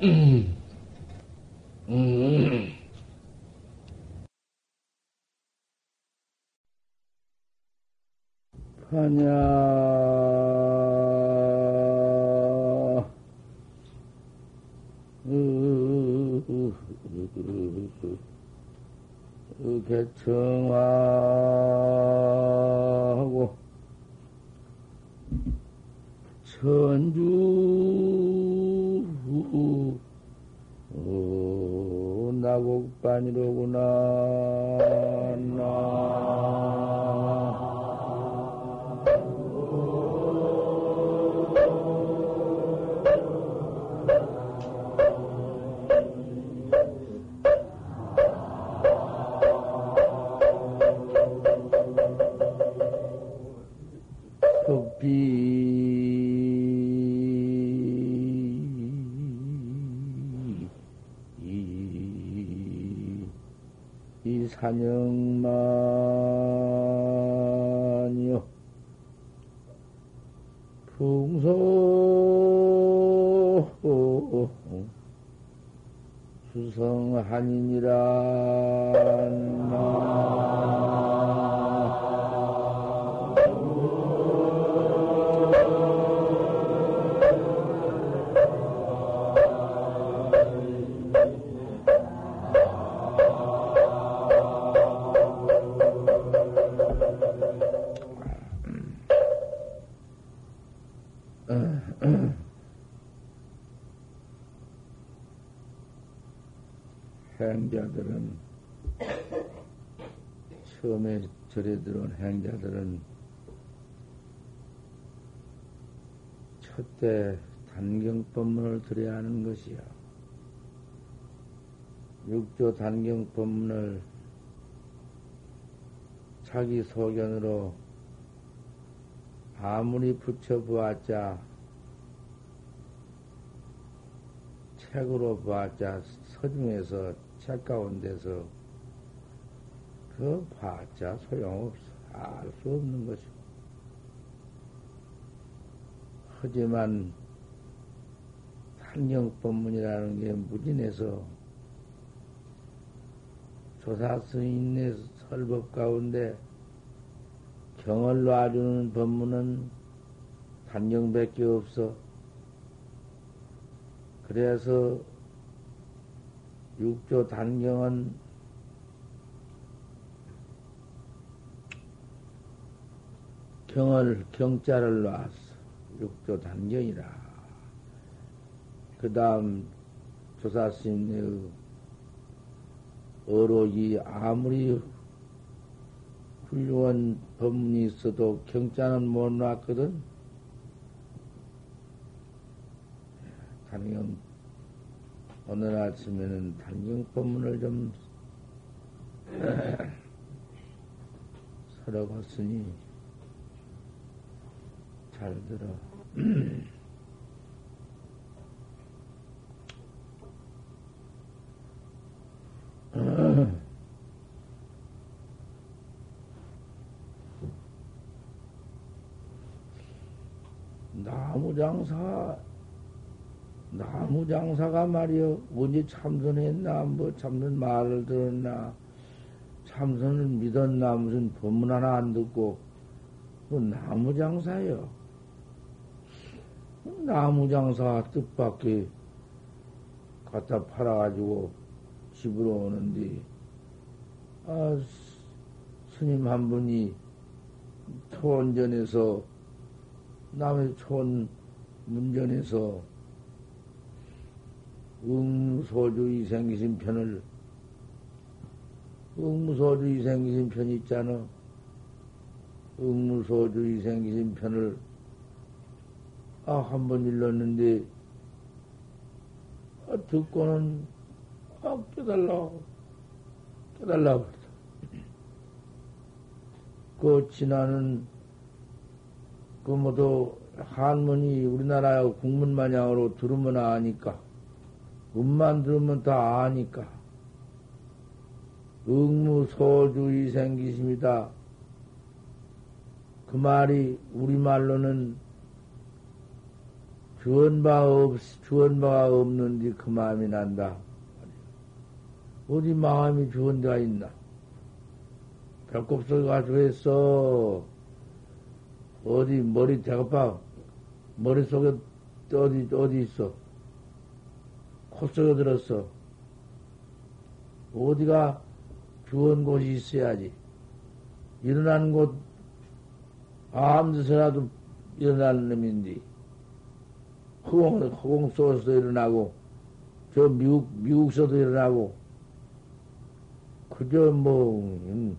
개청하고 육조 단경 법문을 자기 소견으로 아무리 붙여보았자 책으로 보았자 서중에서 책 가운데서 그 봤자 소용없어. 알 수 없는 것이고. 하지만 한경법문이라는 게 무진해서 조사 스님의 설법 가운데 경을 놔주는 법문은 단경밖에 없어. 그래서 육조 단경은 경을, 경자를 놨어. 육조 단경이라. 그 다음 조사스님의 어록이 아무리 훌륭한 법문이 있어도 경자는 못 놨거든. 단경 오늘 아침에는 단경 법문을 좀 갔으니 잘 들어. 나무 장사 나무 장사가 말이여 언제 참선했나? 뭐 참선 말을 들었나? 참선을 믿었나? 무슨 법문 하나 안 듣고. 그 나무 장사요. 나무 장사 뜻밖에 갖다 팔아가지고 집으로 오는데 아 스님 한 분이 초원전에서 남의 초원 문전에서 응무소주의 생기신 편을 응무소주의 생기신 편 있잖아. 응무소주의 생기신 편을 아, 한 번 일렀는데 아, 듣고는 아, 깨달라 깨달라 그러다. 그 지나는 그 모두 한문이 우리나라 국문 마냥으로 들으면 아니까 음만 들으면 다 아니까. 응무소주의 생기십니다. 그 말이 우리말로는 주원 바 없, 주원 바가 없는데 그 마음이 난다. 어디 마음이 주원 데가 있나? 배꼽 속에 가지고 했어. 어디 머리 대가봐. 머릿속에 어디, 어디 있어? 코 속에 들었어. 어디가 주원 곳이 있어야지. 일어난 곳, 아무 데서라도 일어나는 놈인데, 허공, 허공 속에서도 일어나고, 저 미국, 미국서도 일어나고, 그저 뭐, 음,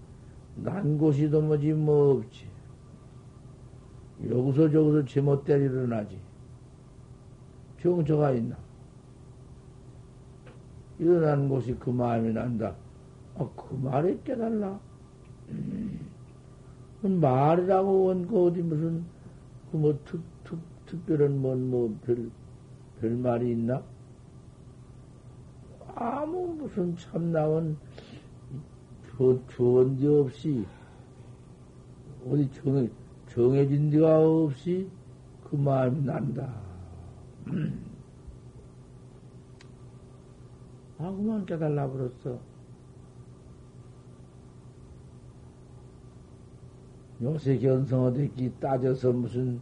난 곳이도 뭐지, 뭐 없지. 여기서 저기서 제멋대로 일어나지. 정처가 있나? 일어나는 곳이 그 마음이 난다. 아, 그 말에 깨달라. 말이라고 원그 어디 무슨 그 뭐 특, 특, 특별한 뭔뭐별 별 말이 있나? 아무 무슨 참나온 조언지 없이 어디 정, 정해진 데가 없이 그 마음이 난다. 아, 그만 깨달라 버렸어. 요새 견성어듣기 따져서 무슨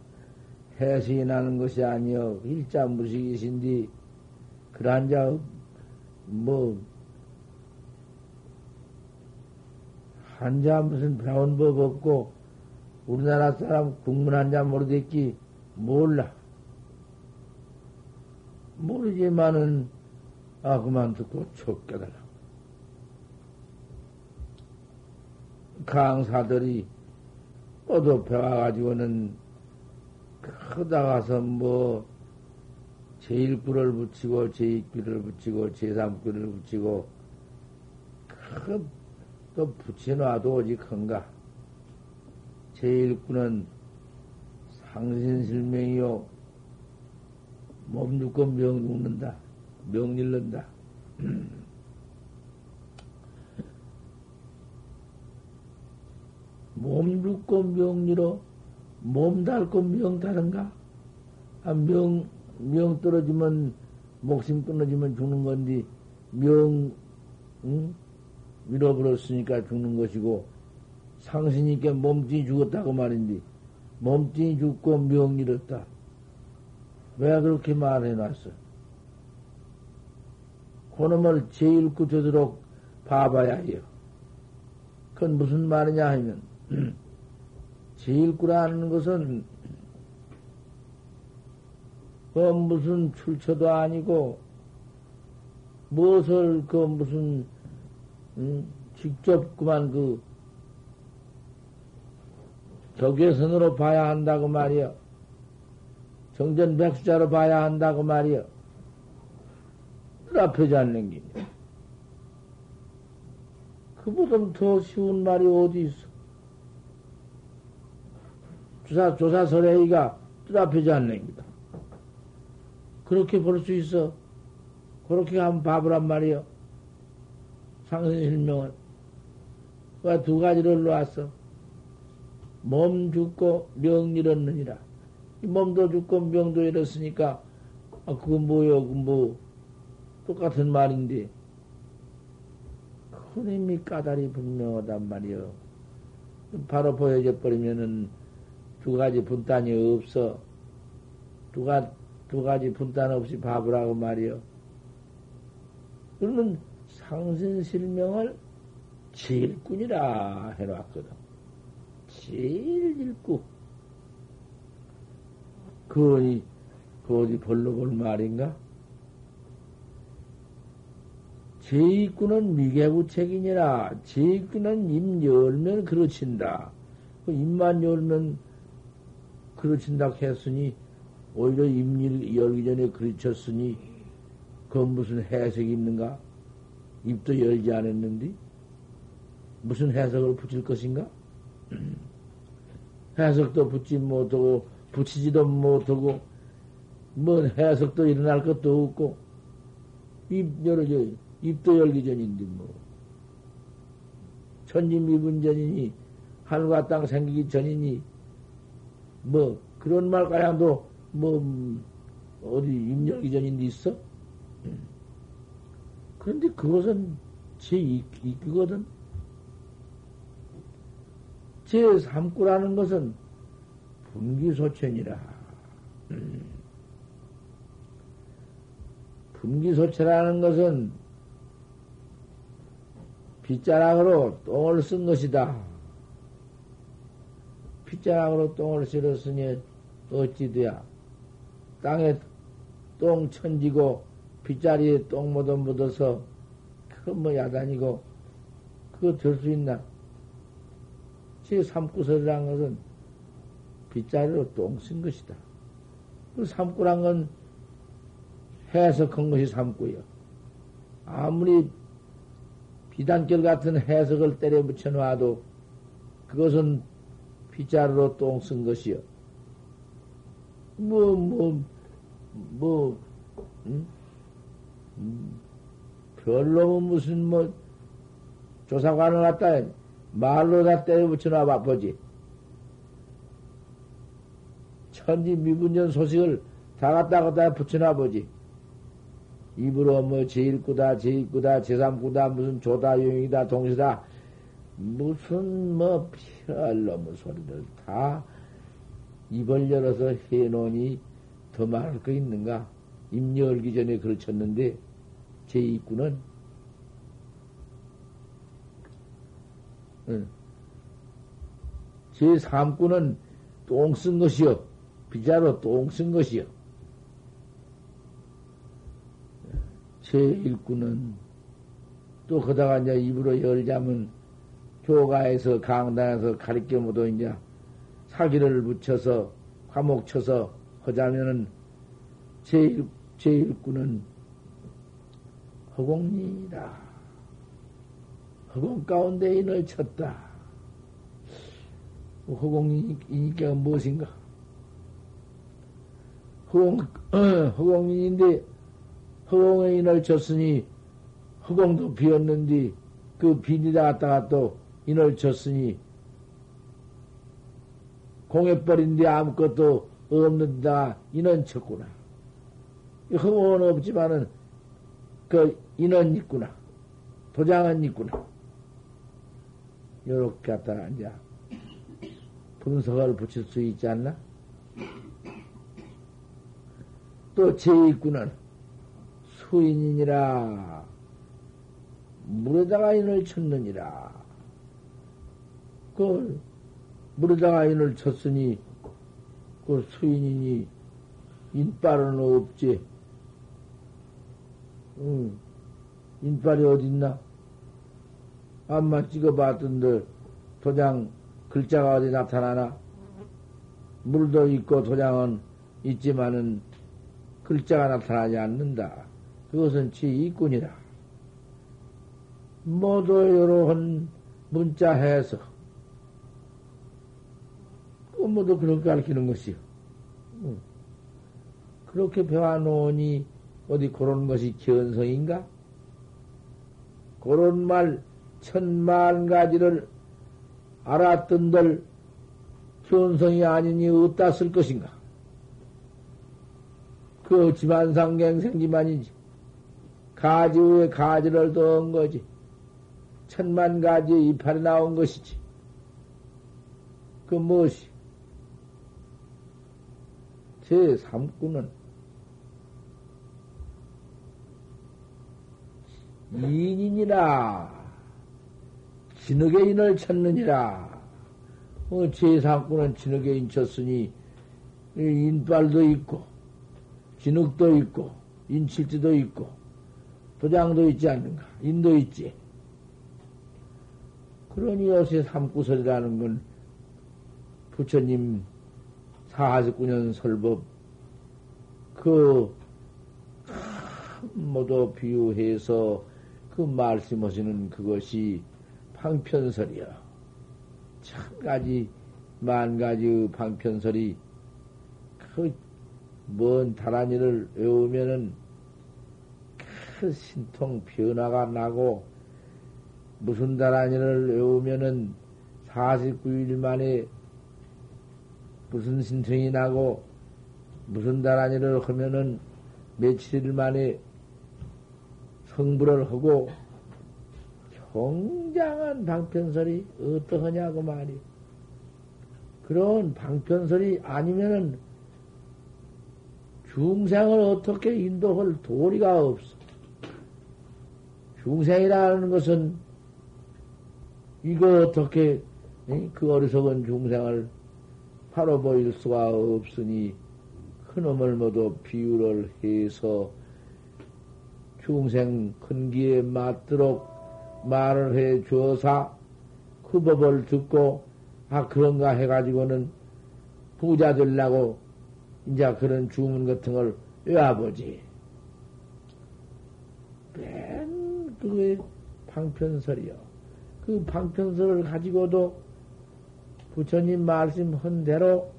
해석이 나는 것이 아니여 일자 무식이신디 그러한 자 뭐 한자 무슨 배운 법 없고 우리나라 사람 국문 한자 모르겠기 몰라. 모르지만은 아 그만 듣고 촉 깨달라 강사들이 또도 배워가지고는 크다 가서 뭐 제1구를 붙이고 제2구를 붙이고 제3구를 붙이고 또 붙여놔도 오직 큰가 제1구는 상신실명이요 몸 죽고 명 죽는다 명 잃는다 몸 죽고 명리로 몸 닳고 명 다른가? 아, 명, 명 떨어지면, 목숨 끊어지면 죽는 건데, 명, 응? 밀어버렸으니까 죽는 것이고, 상신이니까 몸뚱이 죽었다고 말인데, 몸뚱이 죽고 명 잃었다. 왜 그렇게 말해놨어? 그놈을 제일 구 되도록 봐봐야 해요. 그건 무슨 말이냐 하면, 제일구라는 것은 그 무슨 출처도 아니고 무엇을 그 무슨 음, 직접 그만 그 적외선으로 봐야 한다고 말이여. 정전 백수자로 봐야 한다고 말이여. 앞에지 않는 게. 그보다 더 쉬운 말이 어디 있어? 조사, 조사설회의가 뜻앞이지 않습니다. 그렇게 볼 수 있어. 그렇게 한번 봐보란 말이요. 상승실명은. 두 가지를 놓았어. 몸 죽고 명 잃었느니라. 몸도 죽고 명도 잃었으니까, 아, 그거 뭐요? 그 뭐, 똑같은 말인데. 큰 힘이 까다리 분명하단 말이요. 바로 보여져 버리면은 두 가지 분단이 없어. 두, 가, 두 가지 분단 없이 바보라고 말이요. 그러면 상신실명을 제일꾼이라 해놨거든. 제일 일꾼. 그 어디, 그 어디 벌로 볼 말인가? 제일꾼은 미개부책이니라. 제일꾼은 입 열면 그르친다. 그 입만 열면 그르친다 했으니, 오히려 입일 열기 전에 그르쳤으니, 그건 무슨 해석이 있는가? 입도 열지 않았는데? 무슨 해석을 붙일 것인가? 해석도 붙지 못하고, 붙이지도 못하고, 뭔 해석도 일어날 것도 없고, 입 열어져, 입도 열기 전인데, 뭐. 천지미분 전이니, 하늘과 땅 생기기 전이니, 뭐, 그런 말까지도, 뭐, 어디 임력이전인데 있어? 그런데 그것은 제 이기거든. 제 삼구라는 것은 분기소천이라. 분기소천라는 것은 빗자락으로 똥을 쓴 것이다. 빗자락으로 똥을 실었으니 어찌 돼야 땅에 똥 천지고 빗자리에 똥 묻어 묻어서 그뭐 야단이고 그거 될수 있나? 제 삼구설이란 것은 빗자리로 똥 쓴 것이다. 그 삼구란 건 해석한 것이 삼구요. 아무리 비단결 같은 해석을 때려 붙여 놔도 그것은 빗자루로 똥 쓴 것이요. 뭐, 뭐, 뭐, 음? 음, 별로 무슨 뭐, 조사관을 갖다 말로 다 때려 붙여 놔봐 보지. 천지 미분전 소식을 다 갖다 갖다 붙여 놔 보지. 입으로 뭐 제1구다, 제2구다, 제3구다, 무슨 조다, 용이다, 동시다, 무슨 뭐 별놈의 소리를 다 입을 열어서 해놓으니 더 말할 거 있는가? 입 열기 전에 그르쳤는데 제2구는 제3구는 똥 쓴 것이요. 비자로 똥 쓴 것이요. 제1구는 또 그다가 이제 입으로 열자면 교가에서 강단에서 가르쳐 모도 이제 사기를 붙여서 화목 쳐서 하자면은 제1, 제1구는 허공이다. 허공 가운데 인을 쳤다. 허공이니까 무엇인가? 허공, 어, 허공인인데 허공에 인을 쳤으니 허공도 비었는데 그 비니다 갔다가 또 인을 쳤으니 공해버린데 아무것도 없는다 인은 쳤구나. 허공은 없지만은 그 인은 있구나. 도장은 있구나. 요렇게 갖다가 이제 분석을 붙일 수 있지 않나? 또 제2구는 수인이니라 물에다가 인을 쳤느니라. 그 물에다가 인을 쳤으니 그 수인이니 인빨은 없지. 응. 인빨이 어딨나? 암만 찍어봤던데 도장 글자가 어디 나타나나? 물도 있고 도장은 있지만은 글자가 나타나지 않는다. 그것은 지이꾼이라. 모두 여러한 문자 해서 그 모두 그렇게 가르치는 것이요. 그렇게 배워놓으니 어디 그런 것이 견성인가? 그런 말 천만 가지를 알았던들 견성이 아니니 어디다 쓸 것인가? 그 지만상갱생지만이지. 가지 위에 가지를 더한 거지. 천만 가지의 이파리 나온 것이지. 그 무엇이? 제 삼구는 인인이라 진흙의 인을 찾느니라. 어, 제 삼구는 진흙의 인 쳤으니 인빨도 있고 진흙도 있고 인칠지도 있고 도장도 있지 않는가? 인도 있지. 그러니 요새 삼구설이라는 건 부처님 49년 설법 그 모두 비유해서 그 말씀하시는 그것이 방편설이야. 천 가지, 만 가지 방편설이 그 먼 다란이를 외우면은 그 신통 변화가 나고 무슨 다란이를 외우면은 49일 만에 무슨 신통이 나고 무슨 다란이를 하면은 며칠 만에 성불을 하고 굉장한 방편설이 어떠하냐고 말이. 그런 방편설이 아니면은 중생을 어떻게 인도할 도리가 없어. 중생이라는 것은 이거 어떻게 그 어리석은 중생을 바로 보일 수가 없으니 그놈을 모두 비유를 해서 중생 큰기에 맞도록 말을 해 주어서 그 법을 듣고 아 그런가 해가지고는 부자 되려고 이제 그런 주문 같은 걸 외워보지. 맨 그게 방편설이요. 그 방편설을 가지고도 부처님 말씀한 대로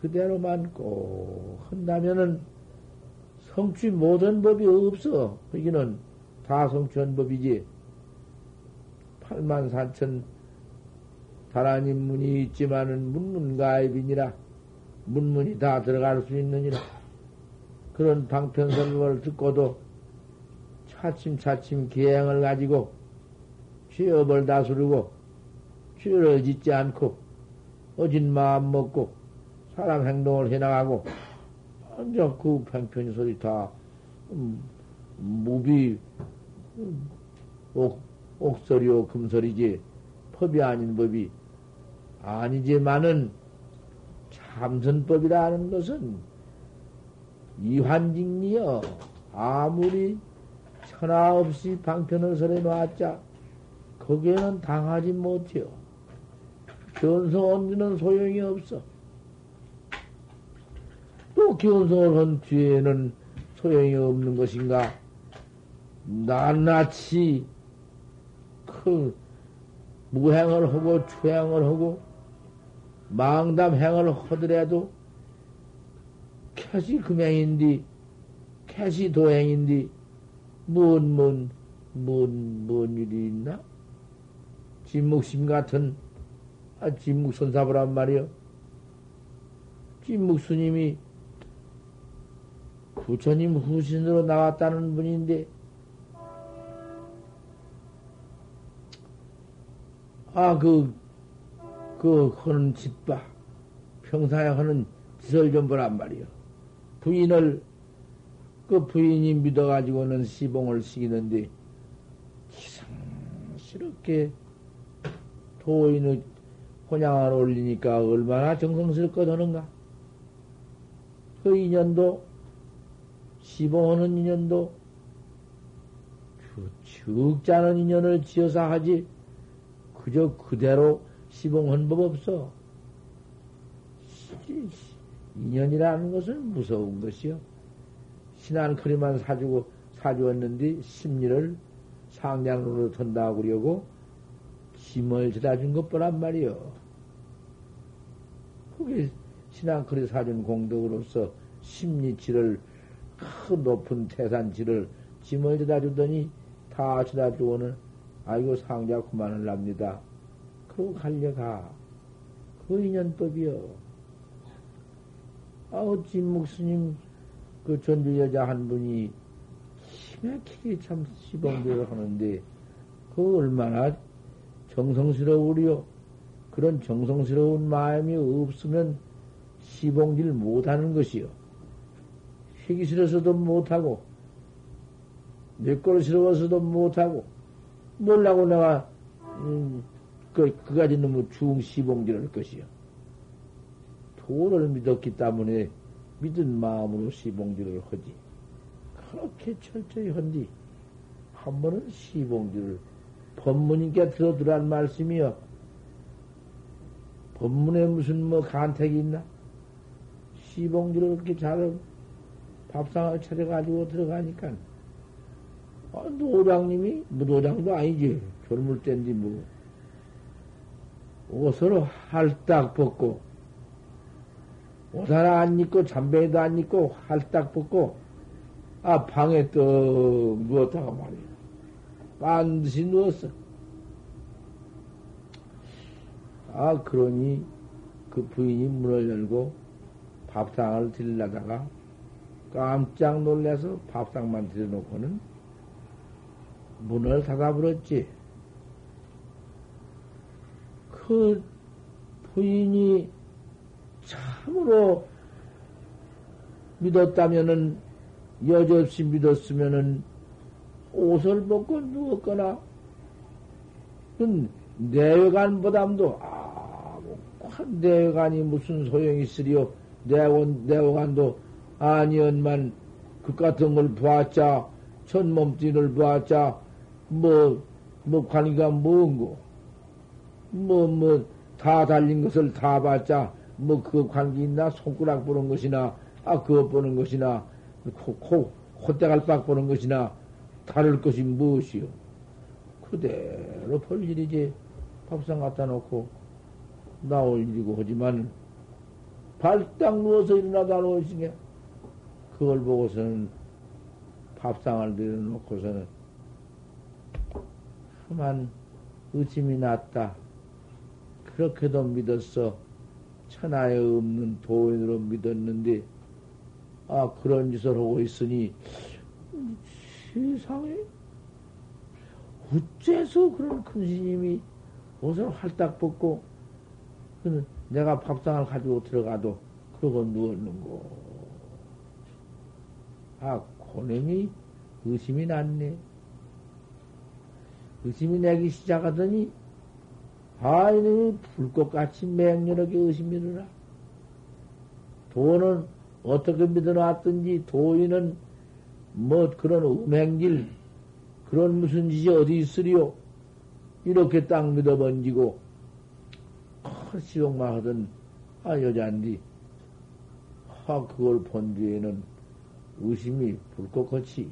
그대로만 꼭 한다면은 성취 못한 법이 없어. 여기는 다 성취한 법이지. 8만 4천 다라님 문이 있지만은 문문가입이니라. 문문이 다 들어갈 수 있느니라. 그런 방편설법을 듣고도 차츰차츰 기행을 가지고 취업을 다스리고 죄를 짓지 않고 어진 마음 먹고 사람 행동을 해나가고 완전 그 팽편이 소리 다 음, 무비 음, 옥, 옥설이요 금설이지 법이 아닌 법이 아니지만은 참선법이라는 것은 이환직리여 아무리 천하 없이 방편을 설해 놨자 거기에는 당하지 못해요. 견성 언니는 소용이 없어. 또 견성을 한 뒤에는 소용이 없는 것인가? 낱낱이 그 무행을 하고 추행을 하고 망담행을 하더라도 캐시 금행인디 캐시 도행인디 뭔뭔뭔뭔 일이 있나? 진묵심 같은 아, 진묵선사부란 말이요. 진묵스님이 부처님 후신으로 나왔다는 분인데, 아, 그, 그, 하는 짓봐. 평상에 하는 짓을 좀 보란 말이요. 부인을, 그 부인이 믿어가지고는 시봉을 시키는데, 기상스럽게 도인의 혼양을 올리니까 얼마나 정성스럽고 하는가. 그 인연도, 시봉하는 인연도, 적잖은 인연을 지어서 하지, 그저 그대로 시봉한 법 없어. 인연이라는 것은 무서운 것이요. 신한크리만 사주고, 사주었는데, 심리를 상냥으로 던다고 그러고, 짐을 지다 준 것뿐란 말이요. 그게 신앙거리 사준 공덕으로서 심리치를 큰 높은 태산치를 짐을 지다 주더니 다 지다 주고는 아이고 상자 그만을 납니다. 그러고 갈려가. 그 인연법이요. 아우 진묵 스님 그 전주 여자 한 분이 기막히게 참 시봉대를 하는데 그 얼마나 정성스러우리요. 그런 정성스러운 마음이 없으면 시봉질 못하는 것이요. 쉬기 싫어서도 못하고, 내걸스러워서도 못하고, 몰라고 내가, 음, 그, 그가지 중시봉질을 할 것이요. 도를 믿었기 때문에 믿은 마음으로 시봉질을 하지. 그렇게 철저히 한디, 한 번은 시봉질을 법문인께 들어두란 말씀이요. 법문에 무슨 뭐 간택이 있나? 시봉지를 그렇게 잘 밥상을 차려가지고 들어가니까, 아, 노장님이, 뭐 노장도 아니지. 젊을 때인지 뭐. 옷을 할딱 벗고, 옷 하나 안 입고, 잠배도 안 입고, 할딱 벗고, 아, 방에 떡 누웠다가 말이야. 반드시 누웠어. 아, 그러니 그 부인이 문을 열고 밥상을 들려다가 깜짝 놀라서 밥상만 들여놓고는 문을 닫아버렸지. 그 부인이 참으로 믿었다면은 여지없이 믿었으면은 옷을 벗고 누웠거나 내외관 보담도 아, 내외관이 무슨 소용이 있으리요 내원 내외관도 아니언만 그 같은 걸 보았자 천몸띠를 보았자 뭐뭐 뭐 관계가 뭔고 뭐 뭐 다 달린 것을 다 봤자 뭐 그 관계 있나 손가락 보는 것이나 아 그거 보는 것이나 코, 코, 대갈박 보는 것이나 다를 것이 무엇이요? 그대로 볼 일이지. 밥상 갖다 놓고 나올 일이고 하지만 발딱 누워서 일어나다 놓으시게 그걸 보고서는 밥상을 내려놓고서는 그만 의심이 났다. 그렇게도 믿었어. 천하에 없는 도인으로 믿었는데 아, 그런 짓을 하고 있으니, 세상에, 어째서 그런 큰 스님이 옷을 활딱 벗고, 내가 밥상을 가지고 들어가도 그러고 누웠는고. 아, 고놈이 의심이 났네. 의심이 내기 시작하더니, 아, 이놈이 불꽃같이 맹렬하게 의심이 일어나. 돈은 어떻게 믿어놨든지 도인은 뭐 그런 음행질, 그런 무슨 짓이 어디 있으리요? 이렇게 딱 믿어 번지고, 큰 시용만 하던, 아, 여자인데, 아, 그걸 본 뒤에는 의심이 불꽃같이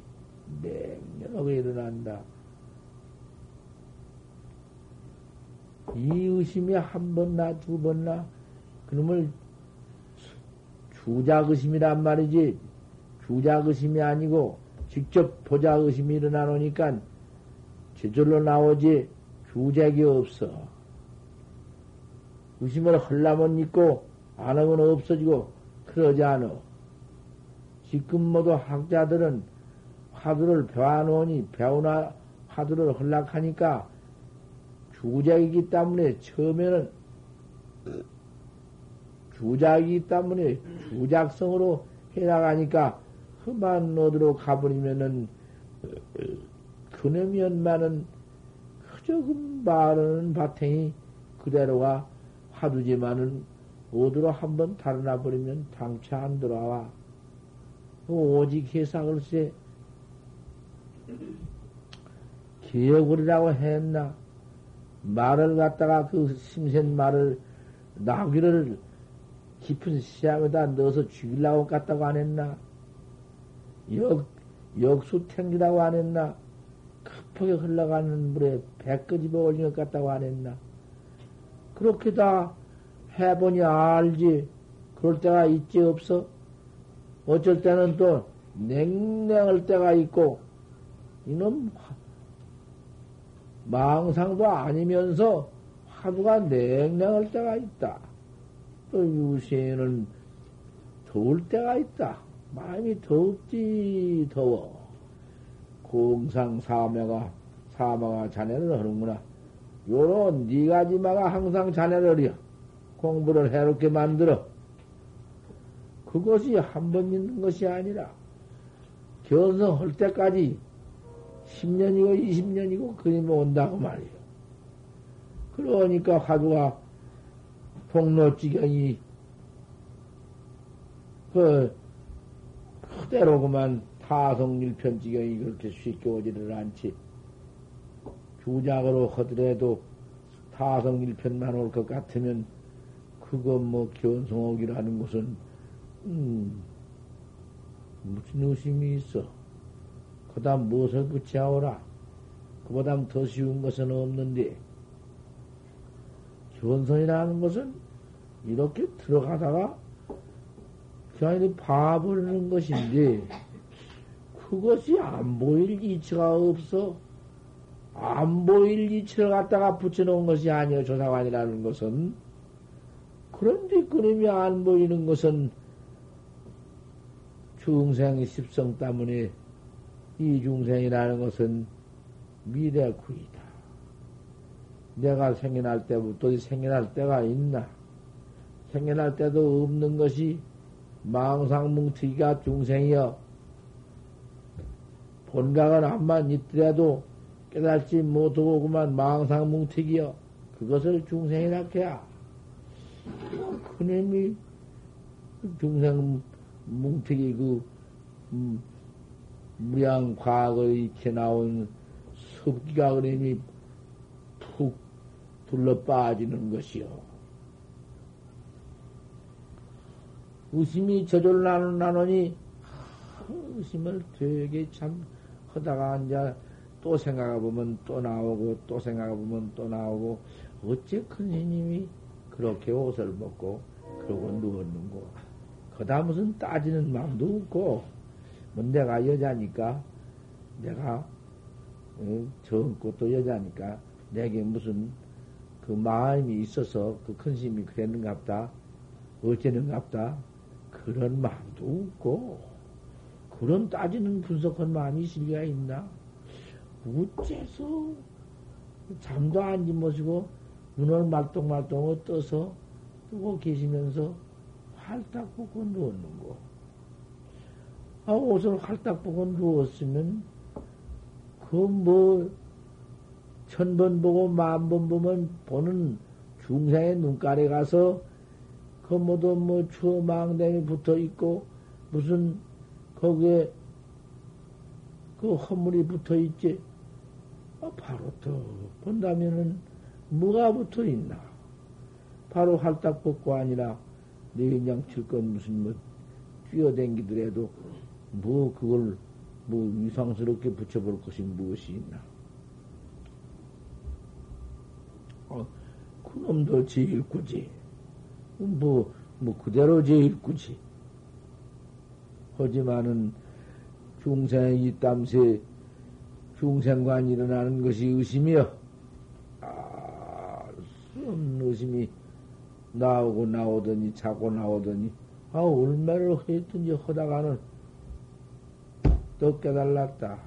맹렬하게 일어난다. 이 의심이 한 번 나, 두 번 나, 그놈을 주자의심이란 말이지 주자의심이 아니고 직접 보자의심이 일어나 놓으니까 저절로 나오지 주작이 없어. 의심을 헐라면 있고 안 하면 없어지고 그러지 않아. 지금 모두 학자들은 화두를 배워놓으니 배우나 화두를 헐락하니까 주작이기 때문에 처음에는 주작이기 때문에 주작성으로 해나가니까 흠한 노드로 가버리면은 그놈이 연마는 그저 그 말하는 바탕이 그대로가 화두지만은 어디로 한번 달아나 버리면 당차 안 들어와. 오직 해상을세 기억을이라고 했나? 말을 갖다가 그 심센 말을 나귀를 깊은 시야에다 넣어서 죽이려고 갔다고 안 했나? 역, 역수 탱기라고 안 했나? 급하게 흘러가는 물에 배 끄집어 올린 것 같다고 안 했나? 그렇게 다 해보니 알지. 그럴 때가 있지 없어? 어쩔 때는 또 냉랭할 때가 있고, 이놈 망상도 아니면서 하루가 냉랭할 때가 있다. 또 유세는 더울 때가 있다. 마음이 더웁지 더워. 공상 사마가 사마가 자네를 하는구나. 요런 네 가지마가 항상 자네를 해 공부를 해롭게 만들어. 그것이 한 번 있는 것이 아니라 견성할 때까지 10년이고 20년이고 그림이 온다고 말이요. 그러니까 화두가 폭로지경이 그 그대로 그만 타성일편지경이 그렇게 쉽게 오지를 않지. 주작으로 하더라도 타성일편만 올 것 같으면 그거 뭐 견성옥이라는 것은 음, 무슨 의심이 있어. 그다음 무엇을 붙여오라. 그보다 더 쉬운 것은 없는데 견성이라는 것은 이렇게 들어가다가 그냥 봐버리는 것인데 그것이 안 보일 이치가 없어. 안 보일 이치를 갖다가 붙여놓은 것이 아니요 조사관이라는 것은 그런데 그놈이 안 보이는 것은 중생 십성 때문에 이 중생이라는 것은 미래구이다. 내가 생겨날 때부터 생겨날 때가 있나? 생겨날 때도 없는 것이 망상뭉티기가 중생이여. 본각은 암만 있더라도 깨달지 못하고 그만 망상뭉티기여. 그것을 중생이라 해야. 그놈이 중생 뭉티기 그 음, 무량 과거에 이렇게 나온 습기가 그림이 푹 둘러 빠지는 것이요. 의심이 저절로 나는 나누니 의심을 되게 참 하다가 앉아 또 생각해보면 또 나오고 또 생각해보면 또 나오고 어째 큰 스님이 그렇게 옷을 벗고 그러고 누웠는고 그다 무슨 따지는 마음도 없고 뭐 내가 여자니까 내가 어, 젊고 또 여자니까 내게 무슨 그 마음이 있어서 그 큰심이 그랬는갑다 어째는갑다 그런 마음도 없고 그런 따지는 분석한 마음이 있을 리가 있나? 어째서 잠도 안 주무시고 눈을 말똥말똥 떠서 뜨고 계시면서 활딱 벗고 누웠는 거. 아, 옷을 활딱 벗고 누웠으면, 그 뭐, 천 번 보고 만 번 보면 보는 중생의 눈가에 가서, 그 모두 뭐 추어망댕이 붙어 있고, 무슨, 거기에 그 허물이 붙어 있지. 아, 바로 더 본다면은, 뭐가 붙어 있나? 바로 활딱 벗고 아니라, 내장 칠 건 무슨 뭐 뛰어댕기더라도 뭐 그걸 뭐 이상스럽게 붙여볼 것이 무엇이 있나? 어, 그놈도 제일꾸지. 뭐, 뭐 그대로 제일꾸지. 하지만은 중생이 땀새 중생관 일어나는 것이 의심이여. 아, 수 없는 의심이 나오고 나오더니 자고 나오더니 아 얼마를 했든지 하다가는 또 깨달았다.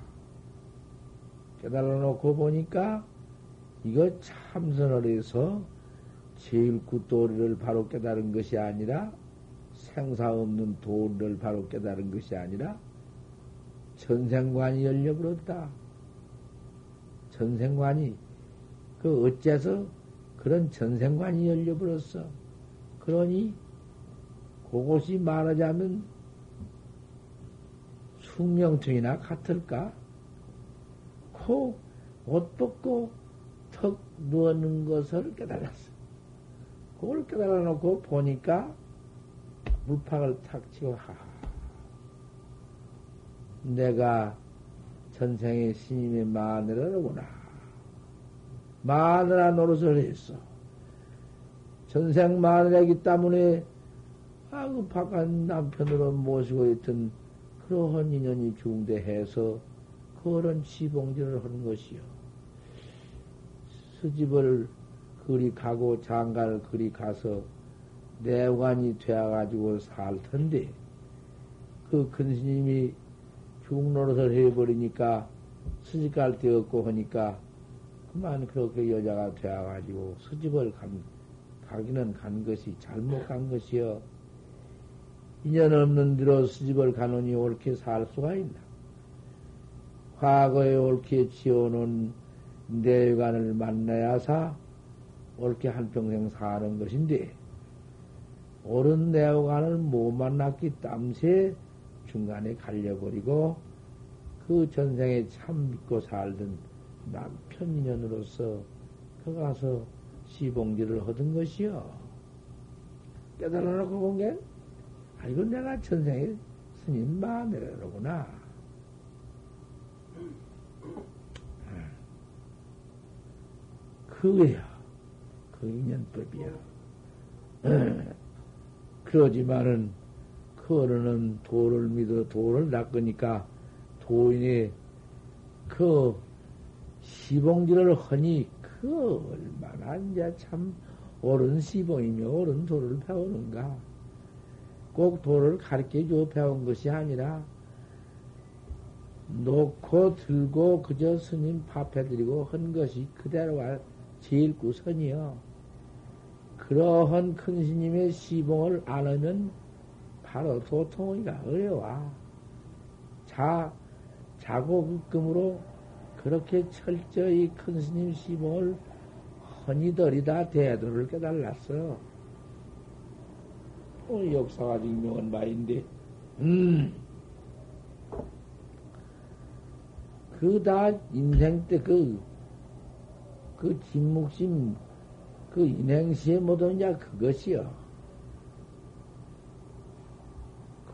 깨달아 놓고 보니까 이거 참선을 해서 제일 굿도리를 바로 깨달은 것이 아니라 생사 없는 도리를 바로 깨달은 것이 아니라 전생관이 열려버렸다. 전생관이 그 어째서 그런 전생관이 열려버렸어. 그러니 그것이 말하자면 숙명통이나 같을까? 코 옷 벗고 턱 누워는 것을 깨달았어. 그걸 깨달아 놓고 보니까 물팍을 탁 치고 하. 내가 전생의 스님의 마누라로구나. 마누라 노릇을 했어. 전생 마누라이기 때문에 아그 바깥 남편으로 모시고 있던 그러한 인연이 중대해서 그런 지봉질을 하는 것이요. 수집을 그리 가고 장가를 그리 가서 내관이 되어가지고 살 텐데 그큰 스님이 중노릇을 해버리니까 수집 갈데 없고 하니까 그만 그렇게 여자가 되어가지고 수집을 간, 가기는 간 것이 잘못 간 것이여. 인연 없는 대로 수집을 가느니 옳게 살 수가 있나? 과거에 옳게 지어놓은 내관을 만나야 사 옳게 한평생 사는 것인데, 옳은 내관을 못 만났기 땀새 중간에 갈려버리고, 그 전생에 참 믿고 살던 남편 인연으로서 그 가서 시봉지를 하던 것이요. 깨달아 놓고 본 게, 아, 이건 내가 전생에 스님 마음이라구나. 아. 그거야. 그 인연법이야. 그러지만은, 그 어른은 도를 믿어 도를 낚으니까 도인이 그 시봉지를 하니 그 얼마나 이제 참 옳은 시봉이며 옳은 도를 배우는가. 꼭 도를 가르쳐 줘 배운 것이 아니라 놓고 들고 그저 스님 밥해드리고 한 것이 그대로가 제일 구 선이요. 그러한 큰 스님의 시봉을 안 하면 바로 도통이가 어려워. 자, 자고 급금으로 그렇게 철저히 큰 스님 시봉을 허니들이다 대도를 깨달았어. 어, 역사가 증명한 바인데, 음. 그 다 인생 때 그, 그 진묵심, 그 인행시에 모든 이제 그것이요.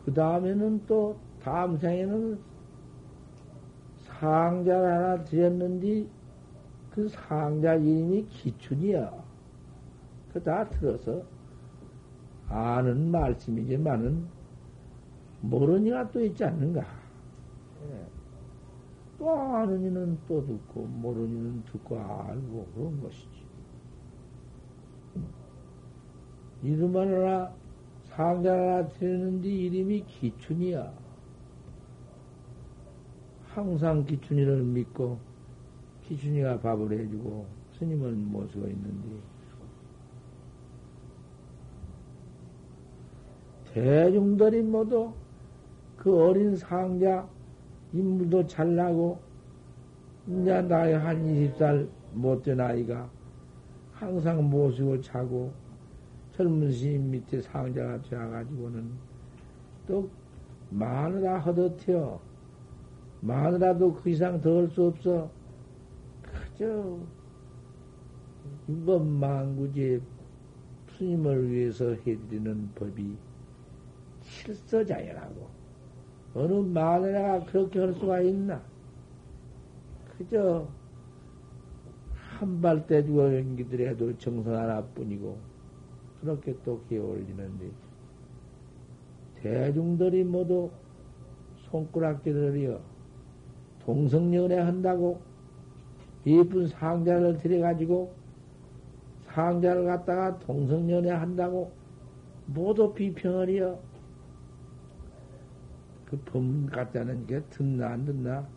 그 다음에는 또, 다음 생에는 상자를 하나 드렸는데, 그 상자 이름이 기춘이야. 그 다 들어서 아는 말씀이지만은 모르는 이가 또 있지 않는가. 예. 또 아는 이는 또 듣고 모르는 이는 듣고 알고 그런 것이지. 이름 하나 상자 하나 드렸는데 이름이 기춘이야. 항상 기춘이를 믿고 기춘이가 밥을 해주고 스님은 모시고 있는데 대중들이 모두 그 어린 상자 인물도 잘나고 이제 나이 한 20살 못된 아이가 항상 모시고 자고 젊은 스님 밑에 상자가 되어가지고는 또 마누라 허덕혀 마누라도 그 이상 더 할 수 없어 그저 인법망구제 스님을 위해서 해드리는 법이 실서자연하고 어느 마누라가 그렇게 할 수가 있나? 그저 한 발 떼주고 연기들해도 정성 하나뿐이고 그렇게 또 기어올리는데 대중들이 모두 손가락질을이여 동성연애 한다고 예쁜 상자를 들여가지고 상자를 갖다가 동성연애 한다고 모두 비평을 이어 그 법문 갖다는 게 듣나 안 듣나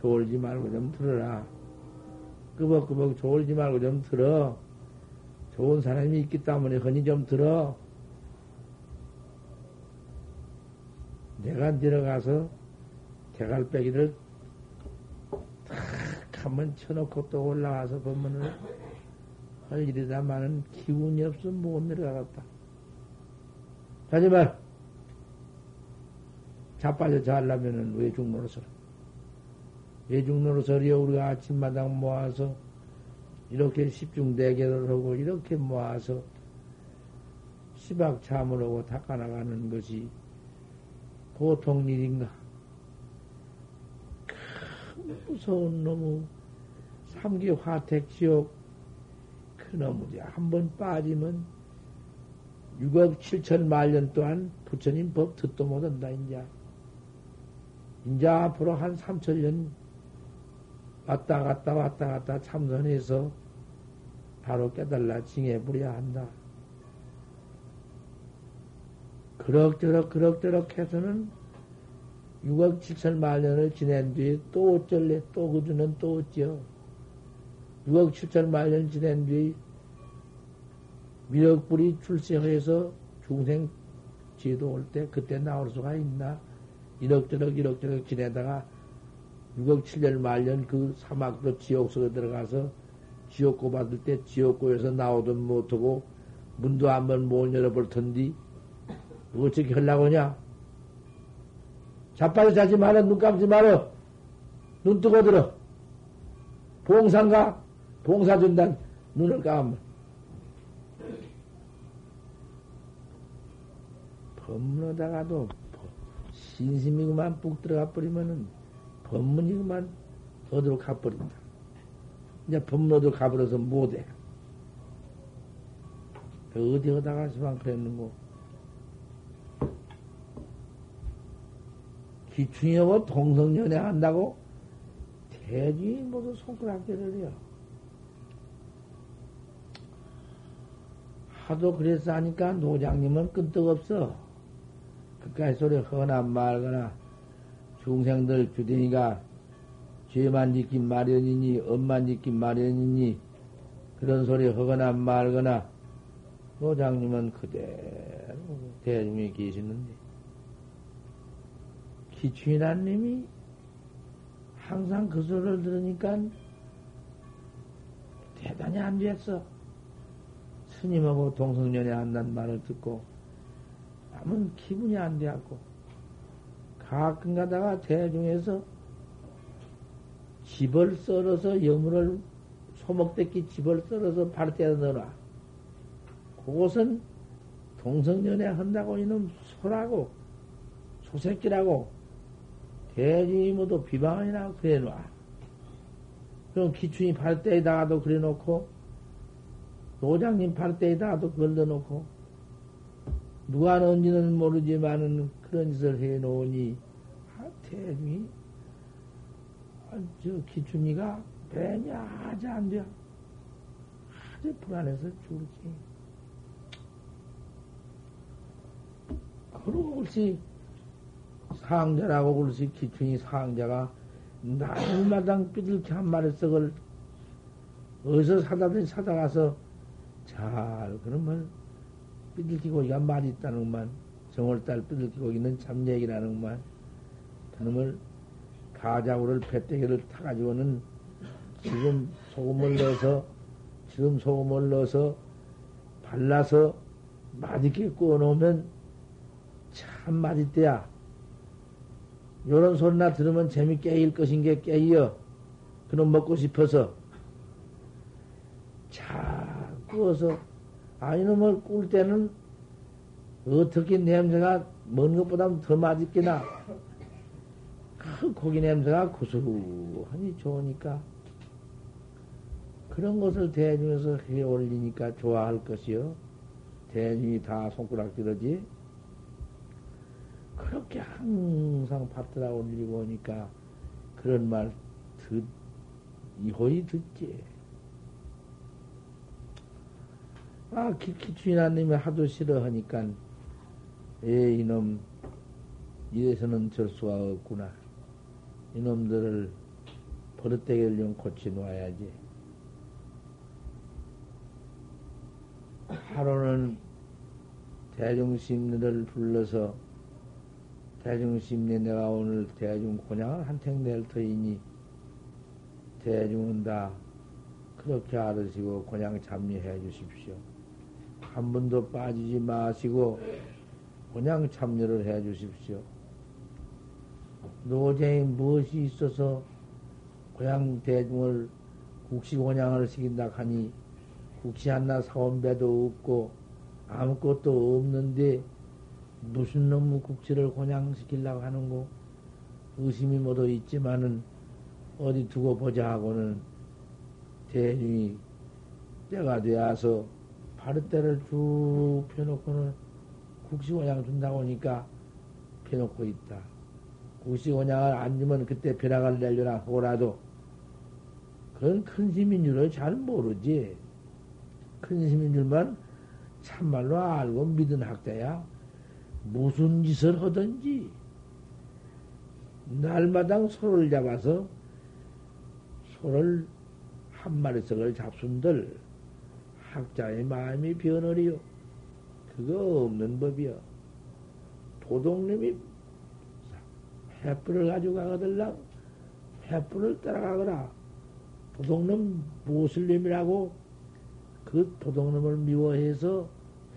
졸지 말고 좀 들어라. 끄벅끄벅 졸지 말고 좀 들어. 좋은 사람이 있기 때문에 흔히 좀 들어. 내가 들어가서 대갈빼기를 탁 한번 쳐놓고 또 올라가서 법문을 할 일이다마는 기운이 없으면 못 내려가겠다. 하지 말. 자빠져 자려면은 외중 노릇을. 외중 노릇을이요, 우리가 아침마당 모아서 이렇게 십중 대계를 하고 이렇게 모아서 시박 하고 닦아나가는 것이 보통 일인가? 큰 무서운 놈의 삼기 화택 지옥 그 놈이 한번 빠지면 6억 7천 만년 동안 부처님 법 듣도 못한다, 인자. 이제 앞으로 한 3천 년 왔다 갔다 왔다 갔다 참선해서 바로 깨달라 징해 부려야 한다. 그럭저럭 그럭저럭 해서는 6억 7천 만년을 지낸 뒤에 또 어쩔래? 또 그주는 또 어찌요? 6억 7천 만년 지낸 뒤에 미력불이 출세해서 중생 지도 올 때 그때 나올 수가 있나? 이럭저럭 이럭저럭 지내다가 6억 7년 말년 그 사막도 지옥 속에 들어가서 지옥고 받을 때 지옥고에서 나오든 못하고 문도 한번 못 열어볼 텐디 어떻게 하려고 하냐? 자빠져 자지 마라 눈 감지 마라 눈 뜨고 들어 봉사인가? 봉사 준단 눈을 감으면 법문하다가도 신심이 그만 푹 들어가 버리면은 법문이 그만 어디로 가버린다. 이제 법문 어디로 가버려서 못해. 어디 어다가 시방 그랬는고. 기충이하고 동성연애 한다고 대지 모두 손가락질을 해요. 하도 그래서 하니까 노장님은 끈떡없어. 그까지 소리 허나 말거나 중생들 주둥이가 죄만 짓긴 마련이니 엄만 짓긴 마련이니 그런 소리 하거나 말거나 노장님은 그대로 대중에 계시는데 기추인한님이 항상 그 소리를 들으니까 대단히 안 됐어. 스님하고 동성연애 한다는 말을 듣고 남은 기분이 안 돼갖고 가끔 가다가 대중에서 집을 썰어서 여물을 소목대기 집을 썰어서 발대에 넣어놔. 그것은 동성연애 한다고 이놈 소라고 소새끼라고 대중이 모두 비방이나 그래놔. 그럼 기춘이 발대에다가도 그래놓고 노장님 발대에다가도 걸러놓고 누가 넣은지는 모르지만은 그런 짓을 해놓으니 아, 대중이 아, 저 기춘이가 배냐 하지 안 돼. 아주 불안해서 죽을지. 그러고 글쎄 상자라고 글쎄 기춘이 상자가 날마당 삐들게 한 마리 썩을 어디서 사다든 사다 가서 잘 그러면 삐들기고 이가 말이 있다는만 정월달 삐들기고 있는 참 얘기라는만 그놈을 가자구를 배때기를 타가지고는 지금 소금을 넣어서 지금 소금을 넣어서 발라서 맛있게 구워 놓으면 참 맛있대야. 요런 소리나 들으면 재밌게 일 것인 게 깨이어. 그놈 먹고 싶어서. 잘 구워서, 아, 이놈을 꿀 때는 어떻게 냄새가 먼 것보다 더 맛있게 나. 그 고기 냄새가 구수하니 좋으니까. 그런 것을 대중에서 해 올리니까 좋아할 것이요. 대중이 다 손가락 들어지. 그렇게 항상 밥들아 올리고 오니까 그런 말 듣, 이호이 듣지. 아, 키키추인아님이 하도 싫어하니까, 에, 이놈, 이래서는 절 수가 없구나. 이놈들을 버릇되게 좀 고치 놓아야지. 하루는 대중심리를 불러서 대중심리 내가 오늘 대중 곤양을 한택 낼 터이니 대중은 다 그렇게 알으시고 곤양 참여해 주십시오. 한 번도 빠지지 마시고 곤양 참여를 해 주십시오. 노쟁이 무엇이 있어서 고향 대중을 국시 곤양을 시킨다 하니 국시 하나 사온 배도 없고 아무것도 없는데 무슨 놈의 국시를 곤양시키려고 하는고 의심이 모두 있지만은 어디 두고 보자 하고는 대중이 때가 되어서 바르대를 쭉 펴놓고는 국시곤양 준다고 하니까 펴놓고 있다. 국시곤양을 안 주면 그때 벼락을 내려나 하고라도 그건 큰 힘인 줄을 잘 모르지. 큰 힘인 줄만 참말로 알고 믿은 학자야. 무슨 짓을 하든지 날마당 소를 잡아서 소를 한 마리씩을 잡순들 학자의 마음이 변하리요. 그거 없는 법이요. 도둑님이 횃불을 가지고 가거들랑 횃불을 따라가거라. 도둑놈 무엇을 놈이라고 그 도둑놈을 미워해서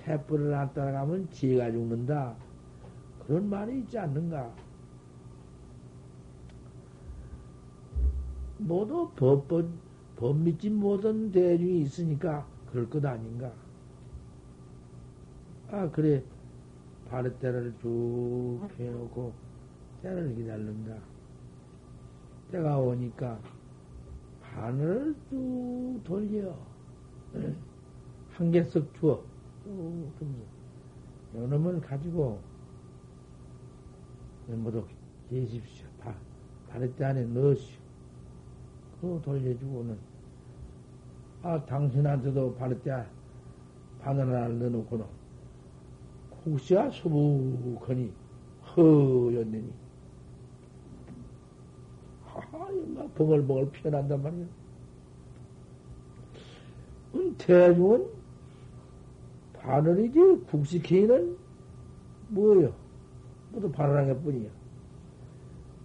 횃불을 안 따라가면 지혜가 죽는다. 그런 말이 있지 않는가? 모두 법, 법, 법 믿지 못한 대중이 있으니까 그럴 것 아닌가? 아, 그래. 바르때를 쭉 펴놓고 때를 기다린다. 때가 오니까 바늘을 쭉 돌려. 한 개씩 주어. 쭉. 요놈을 가지고 모두 계십시오. 바, 바르때 안에 넣으시오. 그거 돌려주고는 아 당신한테도 바르때 바늘 하나 넣어놓고는 혹시야 수북하니 허연느니. 하하, 막 벙얼벙얼 피어난단 말이야. 음, 대중은 바늘이지, 국식회는 뭐예요? 모두 바늘한 것 뿐이야.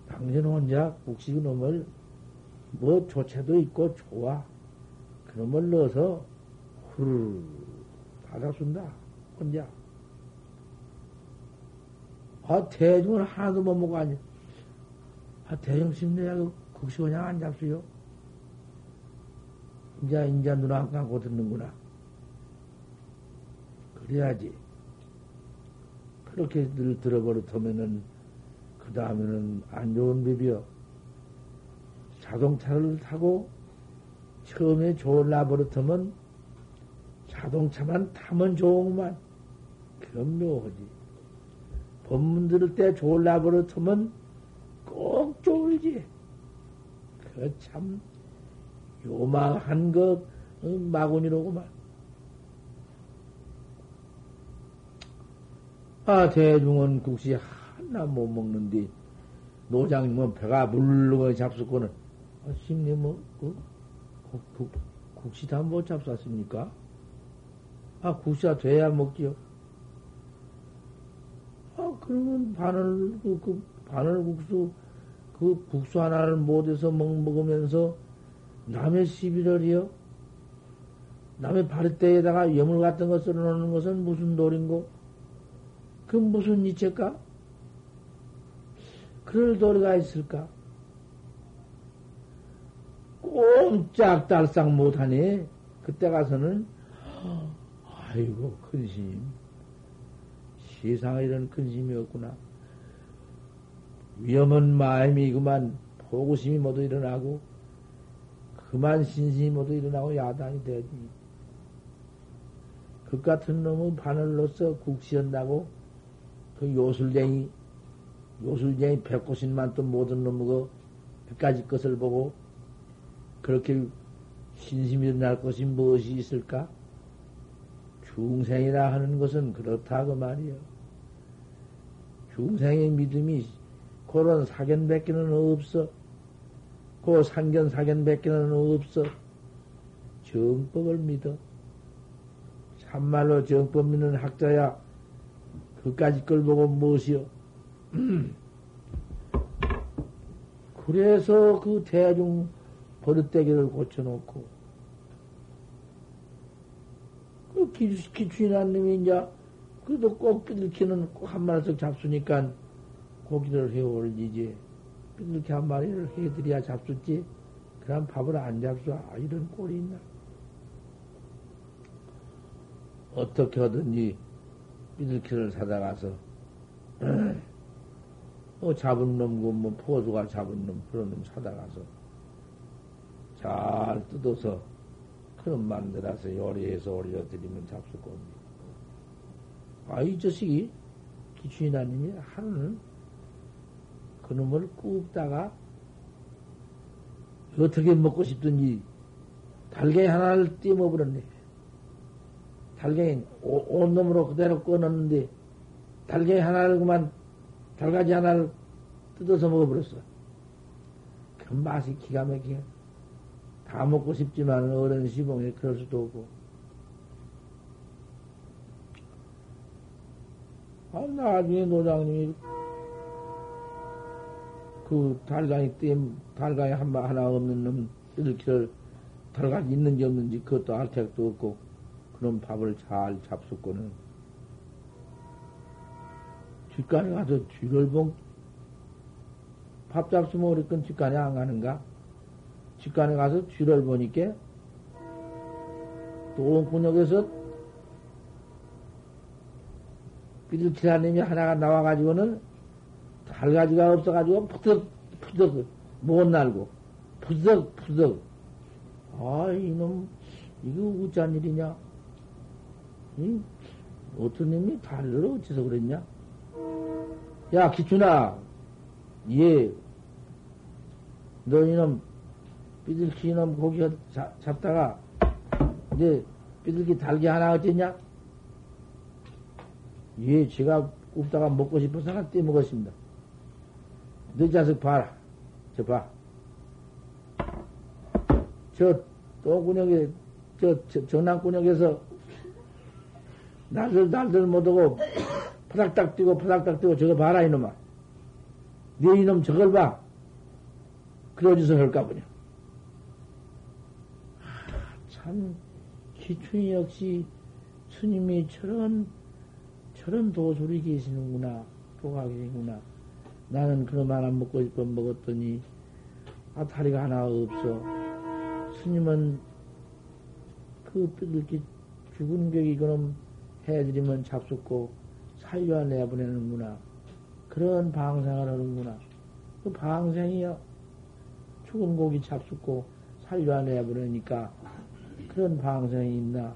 당신 혼자 국식 놈을 뭐 조체도 있고 좋아. 그놈을 넣어서 후르르 받아준다. 혼자. 아, 대중은 하나도 못 먹어 아니. 아, 대중 심내야 그 국시 그냥 안 잡수요. 이제, 이제 눈안 감고 듣는구나. 그래야지. 그렇게 늘 들어버릇하면은, 그 다음에는 안 좋은 비비어. 자동차를 타고 처음에 좋은 라버릇하면 자동차만 타면 좋은구만. 그럼 묘하지. 법문 들을 때 좋은 라버릇하면 꼭 좋을지. 그 참 요망한 것 어, 마구니로구만. 아 대중은 국시 하나 못 먹는데 노장님은 배가 물르고 잡수고는 아, 심리 뭐 그, 국, 국, 국시 다 못 잡수었습니까? 아 국시가 돼야 먹지요. 아 그러면 바늘 그, 그 바늘 국수 그 국수 하나를 못해서 먹, 먹으면서 남의 11월이요? 남의 바리대에다가 예물 같은 거 썰어놓는 것은 무슨 도리인고? 그 무슨 이체까? 그럴 도리가 있을까? 꼼짝달싹 못하네. 그때 가서는, 아이고, 근심. 세상에 이런 근심이 없구나. 위험한 마음이 그만 보고심이 모두 일어나고 그만 신심이 모두 일어나고 야단이 되지. 그 같은 놈은 바늘로서 국시한다고 그 요술쟁이 요술쟁이 백고신만 또 모든 놈의 그까지 것을 보고 그렇게 신심이 일어날 것이 무엇이 있을까? 중생이라 하는 것은 그렇다고 말이요. 중생의 믿음이 그런 사견 밖에는 없어. 그 상견 사견 밖에는 없어. 정법을 믿어. 참말로 정법 믿는 학자야. 그까지 걸 보고 무엇이요? 그래서 그 대중 버릇대기를 고쳐놓고, 그 기주인한 놈이 이제, 그래도 꼭 삐들키는 꼭 한 마리씩 잡수니까, 고기를 해 올리지. 이렇게 한 마리를 해드려야 잡수지. 그럼 밥을 안 잡수. 아, 이런 꼴이 있나. 어떻게 하든지 삐들키를 사다가서, 뭐 잡은 놈, 그뭐 포수가 잡은 놈, 그런 놈 사다가서 잘 뜯어서 그런 만들어서 요리해서 올려드리면 잡수 겁니다. 아, 이 자식이 기추인아님이 하루는 그놈을 꾹다가 어떻게 먹고 싶든지 달걀 하나를 띄어버렸네. 달걀이 온 놈으로 그대로 꺼놨는데 달걀 하나를 그만 달가지 하나를 뜯어서 먹어버렸어. 그 맛이 기가 막히게. 다 먹고 싶지만 어른 시봉에 그럴 수도 없고. 아, 나중에 노장님이 그 달강이 땜, 달강이 한마 하나 없는 놈, 이렇게 달강이 있는지 없는지 그것도 알 택도 없고, 그런 밥을 잘 잡숫고는, 뒷간에 가서 쥐를 봉, 밥 잡수면 우리 건 뒷간에 안 가는가? 뒷간에 가서 쥐를 보니까, 또옹구역에서 삐들키라님이 하나가 나와가지고는 달가지가 없어가지고 푸덕, 푸덕, 못 날고, 푸덕, 푸덕. 아, 이놈, 이거 우짠 일이냐? 이, 어떤 놈이 달러를 어째서 그랬냐? 야, 기춘아, 예, 너 이놈, 삐들키 이놈 고기 잡, 잡다가, 이제 삐들기 달기 하나 어쨌냐? 예, 제가 굽다가 먹고 싶어서 하나 떼먹었습니다. 너 자식 봐라. 저 봐. 저 똥구녕에, 저, 저 전남구녕에서 날들, 날들 못하고 파닥닥 뛰고 파닥닥 뛰고 저거 봐라 이놈아. 네 이놈 저걸 봐. 그러지서 할까 보냐. 아, 참, 기춘이 역시 스님이 저런, 저런 도술이 계시는구나. 도가 계시구나. 나는 그놈 하나 먹고 싶어 먹었더니, 아, 다리가 하나 없어. 스님은 그, 이렇게 죽은 격이 그놈 해드리면 잡숫고 살려내보내는구나. 그런 방생을 하는구나. 그 방생이요. 죽은 고기 잡숫고 살려내보내니까 그런 방생이 있나.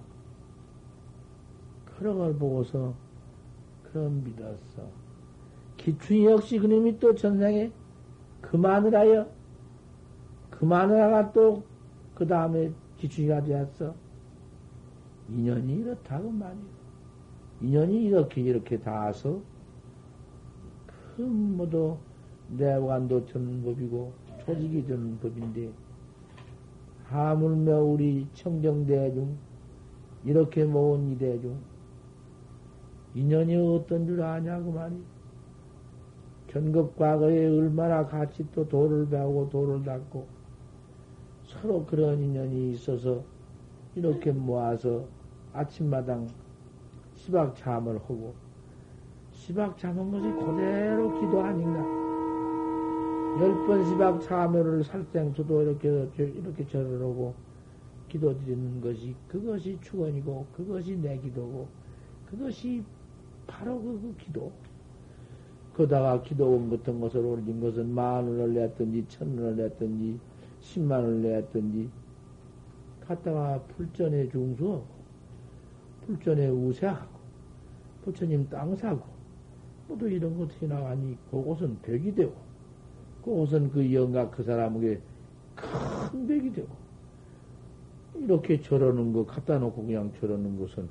그런 걸 보고서 그런 믿었어. 기춘이 역시 그놈이 또 전생에 그 마누라여. 그 마누라가 또 그 다음에 기춘이가 되었어. 인연이 이렇다고 말이야. 인연이 이렇게 이렇게 닿아서 그 모두 내관도 되는 법이고 조직이 되는 법인데 하물며 우리 청정대중 이렇게 모은 이 대중 인연이 어떤 줄 아냐고 말이. 견급 과거에 얼마나 같이 또 도를 배우고 도를 닦고 서로 그런 인연이 있어서 이렇게 모아서 아침마당 시박 참을 하고 시박 참은 것이 그대로 기도 아닌가? 열 번 시박 참여를 살생수도 이렇게 이렇게 절을 하고 기도 드리는 것이 그것이 축원이고 그것이 내 기도고 그것이 바로 그, 그 기도. 그다가 기도원 같은 것을 올린 것은 만 원을 냈든지 천 원을 냈든지 십만 원을 냈든지 갔다가 풀전에 중수 풀전에 우세하고 부처님 땅 사고 모두 이런 것이 나가니 그곳은 벽이 되고 그곳은 그 영각 그 사람에게 큰 벽이 되고 이렇게 저러는 거 갖다 놓고 그냥 저러는 것은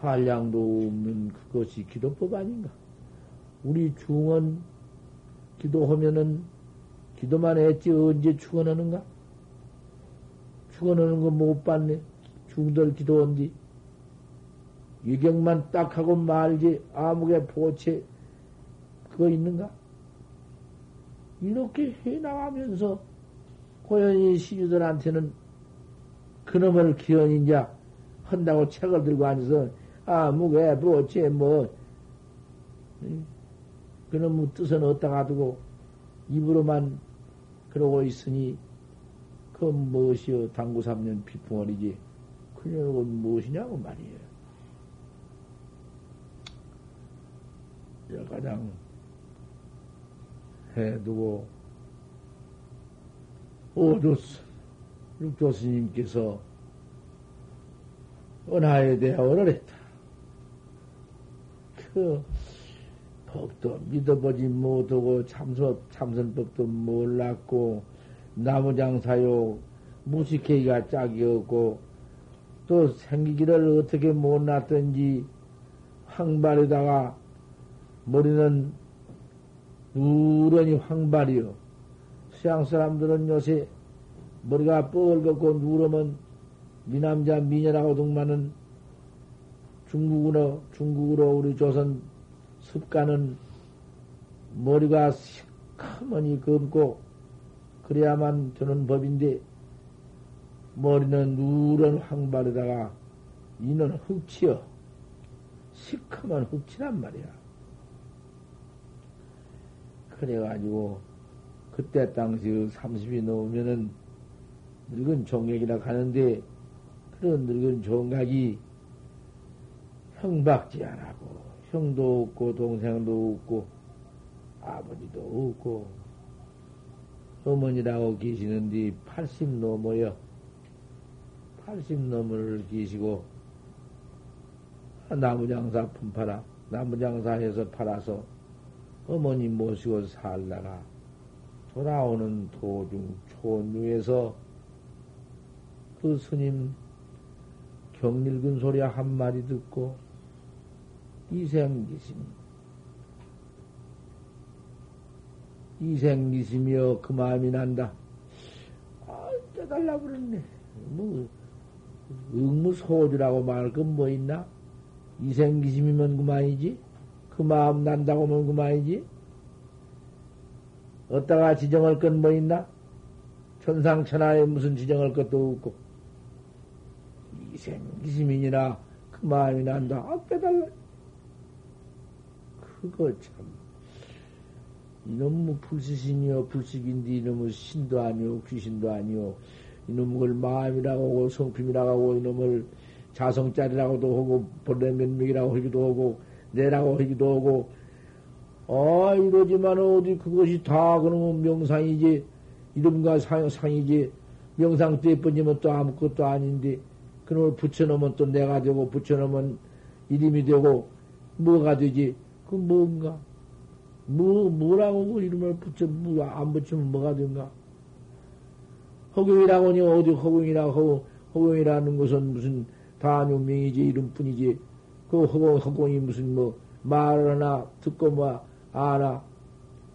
한량도 없는 그것이 기도법 아닌가? 우리 중원 기도하면은 기도만 했지 언제 축원하는가? 축원하는 거 못 봤네. 중들 기도한디 유경만 딱 하고 말지 아무개 보채 그거 있는가? 이렇게 해 나가면서 고연히 시주들한테는 그놈을 기원인자 한다고 책을 들고 앉아서 아무개 보채 뭐 그놈의 뜻은 어디다가 두고 입으로만 그러고 있으니 그 무엇이여 당구 3년 비풍월이지 그녀는 무엇이냐고 말이에요. 가장 해두고 오조 육조 스님께서 은하에 대하여를 했다. 그 법도 믿어보지 못하고 참선, 참선법도 몰랐고 나무장사요 무식회기가 짝이 없고 또 생기기를 어떻게 못 났든지 황발에다가 머리는 누런이 황발이요. 서양 사람들은 요새 머리가 뻘겋고 누르면 미남자 미녀라고 등만은 중국으로, 중국으로 우리 조선 습관은 머리가 시커머니 검고 그래야만 되는 법인데 머리는 누런 황발에다가 이는 흑치여 시커먼 흑치란 말이야. 그래가지고, 그때 당시 30이 넘으면은 늙은 종객이라 가는데, 그런 늙은 종각이 형박지 안 하고, 형도 없고, 동생도 없고, 아버지도 없고, 어머니라고 계시는데 80 넘어요. 80 넘을 계시고, 나무장사 품팔아, 나무장사해서 팔아서 어머니 모시고 살다가 돌아오는 도중 초원유에서 그 스님 경읽은 소리 한 마디 듣고 이생기심 이생기심이여 그 마음이 난다. 아, 깨달라 그랬네. 뭐 응무소주라고 말할 건 뭐 있나? 이생기심이면 그만이지. 그 마음 난다고 하면 그만이지? 어디다가 지정할 건 뭐 있나? 천상천하에 무슨 지정할 것도 없고. 이 생기심이니라 그 마음이 난다. 아, 깨달라. 그거 참. 이놈의 불시신이요, 불식인데 이놈의 신도 아니오, 귀신도 아니오. 이놈을 마음이라고 하고, 성품이라고 하고, 이놈을 자성짜리라고도 하고, 본래면명이라고 하기도 하고, 내라고 하기도 하고, 아, 이러지만 어디 그것이 다 그러면 명상이지, 이름과 상, 상이지, 명상 때 예뻐지면 또 아무것도 아닌데, 그놈을 붙여놓으면 또 내가 되고, 붙여놓으면 이름이 되고, 뭐가 되지? 그 뭔가? 뭐, 뭐라고 그 이름을 붙여, 뭐, 안 붙이면 뭐가 된가? 허경이라고니 어디 허경이라고, 허, 허경이라는 것은 무슨 단유명이지, 이름뿐이지. 그 허공, 허공이 무슨 뭐, 말을 하나 듣고 뭐, 아나.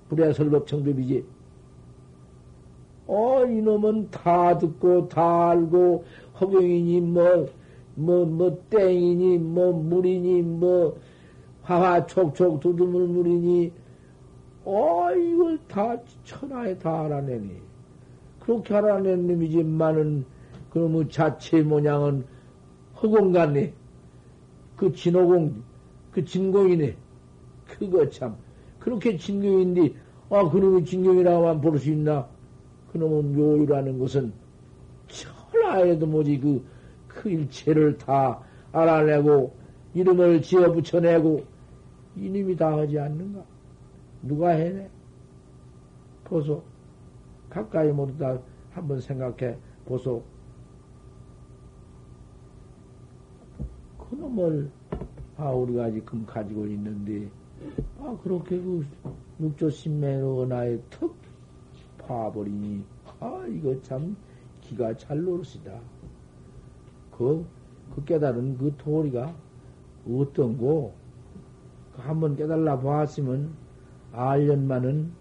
불야 설법청법이지. 어, 이놈은 다 듣고, 다 알고, 허경이니, 뭐, 뭐, 뭐, 땡이니, 뭐, 물이니, 뭐, 화화 촉촉 두두물 물이니, 어, 이걸 다 천하에 다 알아내니. 그렇게 알아낸 놈이지만은, 그놈의 자체 모양은 허공 같네. 그 진호공, 그 진공이네. 그거 참. 그렇게 진경인데, 아, 그놈이 진경이라고만 볼 수 있나? 그놈은 묘유라는 것은 천하에도 뭐지 그, 그 일체를 다 알아내고, 이름을 지어 붙여내고, 이놈이 다 하지 않는가? 누가 해내? 보소. 가까이 모두 다 한번 생각해 보소. 그놈을, 아, 우리가 지금 가지고 있는데, 아, 그렇게 그 육조 신매로 나의 턱 파버리니, 아, 이거 참 기가 잘 노릇이다. 그, 그 깨달은 그 도리가 어떤 고, 한번 깨달라 보았으면, 알련만은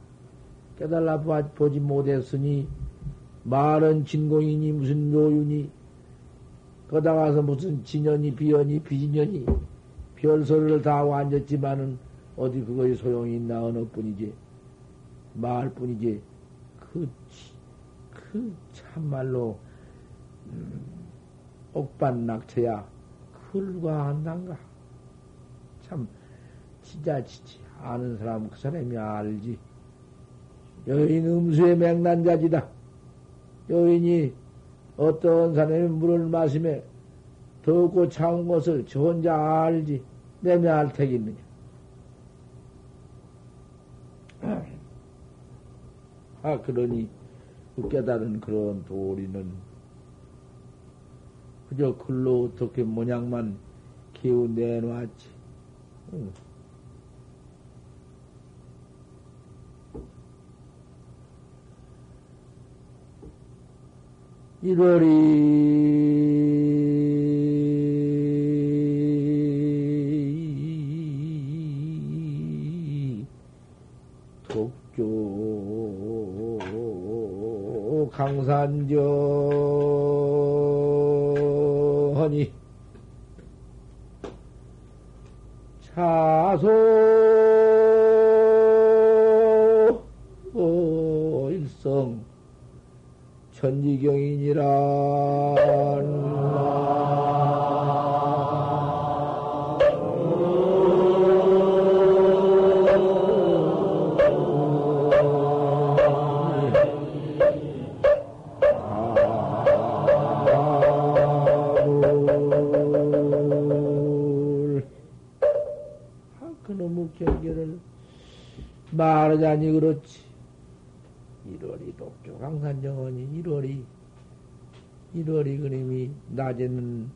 깨달라 보지 못했으니, 말은 진공이니 무슨 묘윤이, 거다 가서 무슨 진연이, 비연이, 비진연이, 별소리를 다 하고 앉았지만은, 어디 그거에 소용이 있나, 어느 뿐이지. 말 뿐이지. 그, 그, 참말로, 음, 옥반 낙처야. 그걸 한단가. 참, 진짜, 아는 사람, 그 사람이 알지. 여인 음수의 맹난자지다. 여인이 어떤 사람이 물을 마시며 더고 차운 것을 저 혼자 알지. 내면 알 택이 있느냐. 아, 그러니, 그 깨달은 그런 도리는 그저 글로 어떻게 모양만 기우 내놓았지. 응. 이월이 독조 강산전이 차소 일성 천지경이니라 그놈의 경계를 말하자니 그렇지. 1월이 독교 강산정원이 1월이 1월이 그림이 낮에는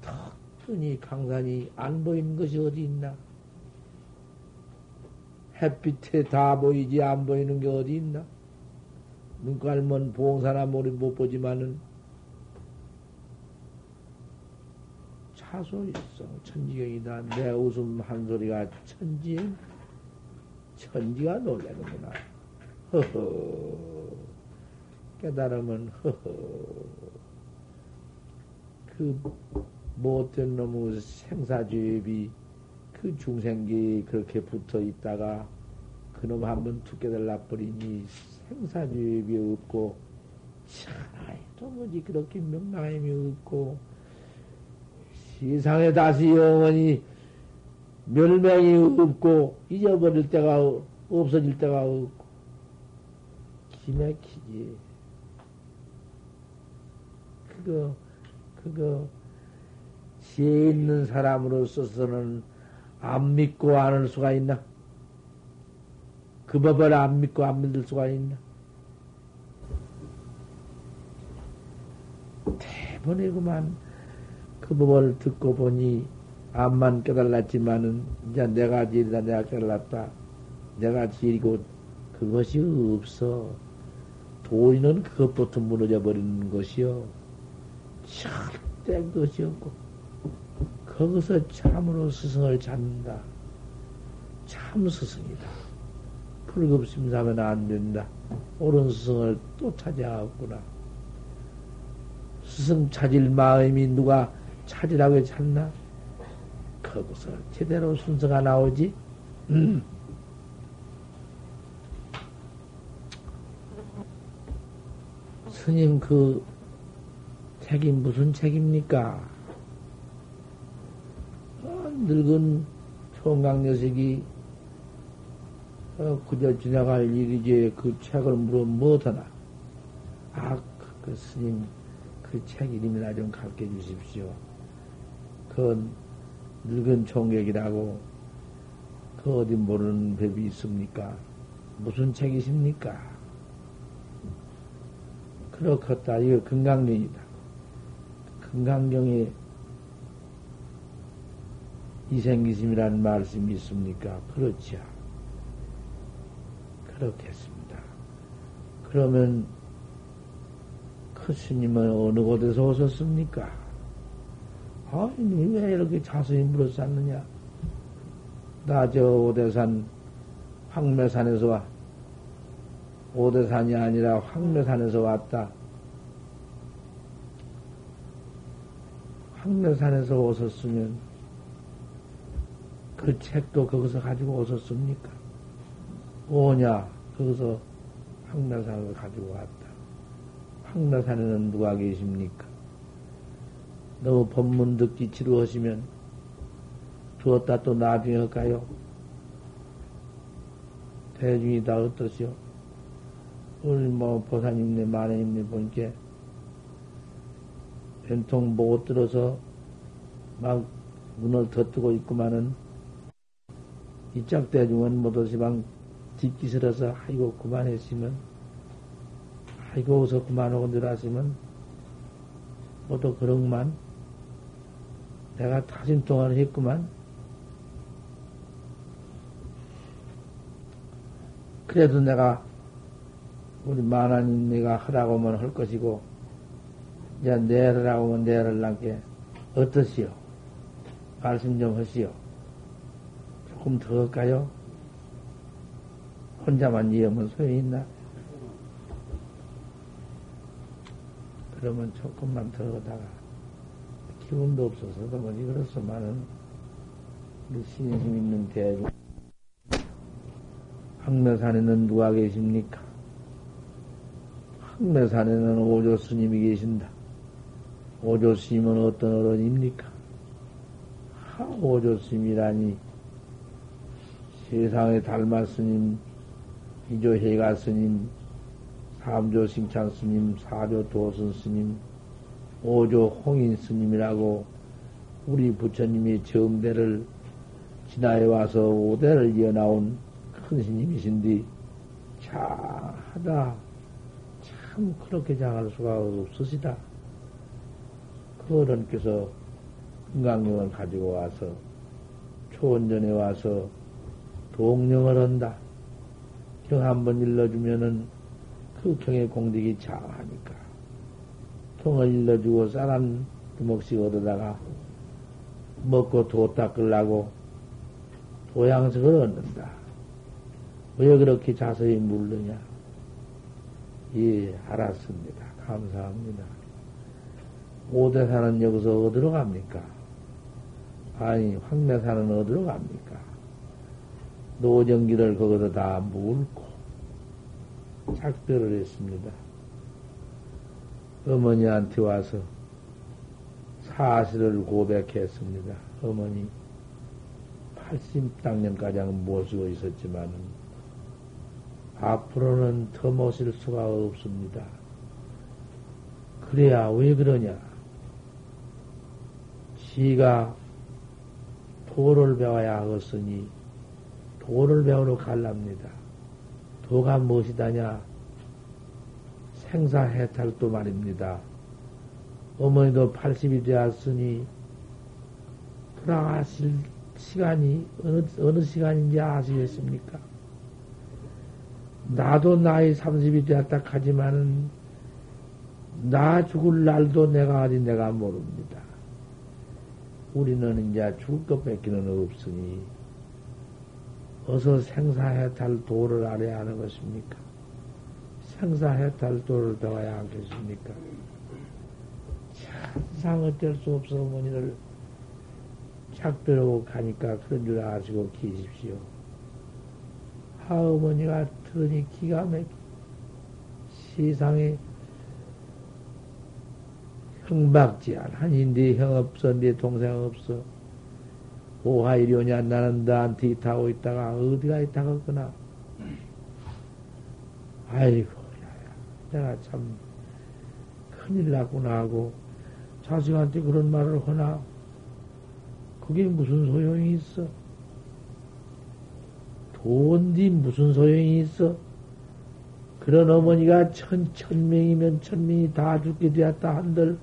턱 뜨니 강산이 안 보이는 것이 어디 있나? 햇빛에 다 보이지 안 보이는 게 어디 있나? 눈 깔면 봉사나 머리 못 보지만은 차소일성 천지경이다. 내 웃음 한 소리가 천지 천지가 놀래는구나. 허허. 깨달으면 허허. 그 못된 놈의 생사죄비 그 중생기 그렇게 붙어 있다가 그놈 한번 툭 깨달라 버리니 생사죄비 없고 차라리 도무지 그렇게 명랑함이 없고 세상에 다시 영원히 멸명이 없고 잊어버릴 때가 없어질 때가 없고 기맥히지 그거 그거 지혜 있는 사람으로서는 안 믿고 안 할 수가 있나? 그 법을 안 믿고 안 믿을 수가 있나? 대번에 그만 그 법을 듣고 보니 암만 깨달았지만은 이제 내가 지리다 내가 깨달았다 내가 지리고 그것이 없어 도리는 그것부터 무너져 버리는 것이요 절대 그것이 없고 거기서 참으로 스승을 찾는다 참 스승이다 불급심사면 안 된다 옳은 스승을 또 찾아왔구나 스승 찾을 마음이 누가 찾으라고 찾나? 거기서 제대로 순서가 나오지? 음. 스님 그 책이 무슨 책입니까? 어, 늙은 총각 녀석이 어, 그저 지나갈 일이지 그 책을 물으면 뭐하나? 아, 그, 그 스님 그 책 이름이나 좀 가르쳐 주십시오. 그 늙은 총객이라고 그 어디 모르는 법이 있습니까? 무슨 책이십니까? 그렇겠다. 이거 금강경이다. 금강경에 이생기심이라는 말씀이 있습니까? 그렇죠. 그렇겠습니다. 그러면 그 스님은 어느 곳에서 오셨습니까? 아니, 왜 이렇게 자세히 물었었느냐? 나 저 오대산 황매산에서 와. 오대산이 아니라 황매산에서 왔다. 황매산에서 오셨으면 그 책도 거기서 가지고 오셨습니까? 오냐? 거기서 황매산에서 가지고 왔다. 황매산에는 누가 계십니까? 너무 법문 듣기 지루하시면 두었다 또 나중에 할까요? 대중이 다 어떠시오? 오늘 뭐 보사님네 마네님네 보니까 변통 못 들어서 막 문을 덧뜨고 있구만은 이짝 대중은 못오시방 듣기 싫어서 아이고 그만했으면 아이고 어서 그만하고 들어왔으면 모두 그런만. 내가 타진 동안 했구만. 그래도 내가 우리 만화님 내가 하라고 하면 할 것이고 이제 내라고 하면 내를 남게 어떠시오? 말씀 좀 하시오. 조금 더 할까요? 혼자만 이으면 소용이 있나? 그러면 조금만 더 하다가 기운도 없어서 도무지 그렇소만은 우리 신심 있는 대중 황매산에는 누가 계십니까? 황매산에는 오조 스님이 계신다. 오조 스님은 어떤 어른입니까? 하, 오조 스님이라니 세상에 달마 스님, 이조 해가 스님, 삼조 싱창 스님, 사조 도선 스님, 오조 홍인 스님이라고 우리 부처님이 정대를 지나해 와서 오대를 이어나온 큰 스님이신데 차하다 참 그렇게 장할 수가 없으시다. 그 어른께서 금강경을 가지고 와서 초원전에 와서 동령을 한다. 경 한번 일러주면은 그 경의 공덕이 장하니까 통을 일러주고 쌀한 두목씩 얻어다가 먹고 도 닦으려고 도양석을 얻는다. 왜 그렇게 자세히 물느냐? 예, 알았습니다. 감사합니다. 오대사는 여기서 어디로 갑니까? 아니, 황매사는 어디로 갑니까? 노정기를 거기서 다 물고 작별을 했습니다. 어머니한테 와서 사실을 고백했습니다. 어머니, 80 당년가량 모시고 있었지만 앞으로는 더 모실 수가 없습니다. 그래야 왜 그러냐? 지가 도를 배워야 하겠으니 도를 배우러 갈랍니다. 도가 무엇이다냐? 생사해탈도 말입니다. 어머니도 80이 되었으니 돌아가실 시간이 어느, 어느 시간인지 아시겠습니까? 나도 나이 30이 되었다 하지만은 나 죽을 날도 내가 어디 내가 모릅니다. 우리는 이제 죽을 것 뺏기는 없으니 어서 생사해탈 도를 알아야 하는 것입니까? 생사해탈 도를 배워야 하겠습니까? 참 어쩔 수 없어 어머니를 작별하고 가니까 그런 줄 아시고 계십시오. 하 어머니가 들으니 기가 막히 세상에 형박지한 한인데 형 없어, 네 동생 없어. 오하이려냐 나는 나한테 타고 있다가 어디가 있다가거나. 아이고, 야야, 내가 참 큰일 났구나 하고 자식한테 그런 말을 하나. 그게 무슨 소용이 있어? 돈디 무슨 소용이 있어? 그런 어머니가 천, 천 명이면 천 명이 다 죽게 되었다 한들,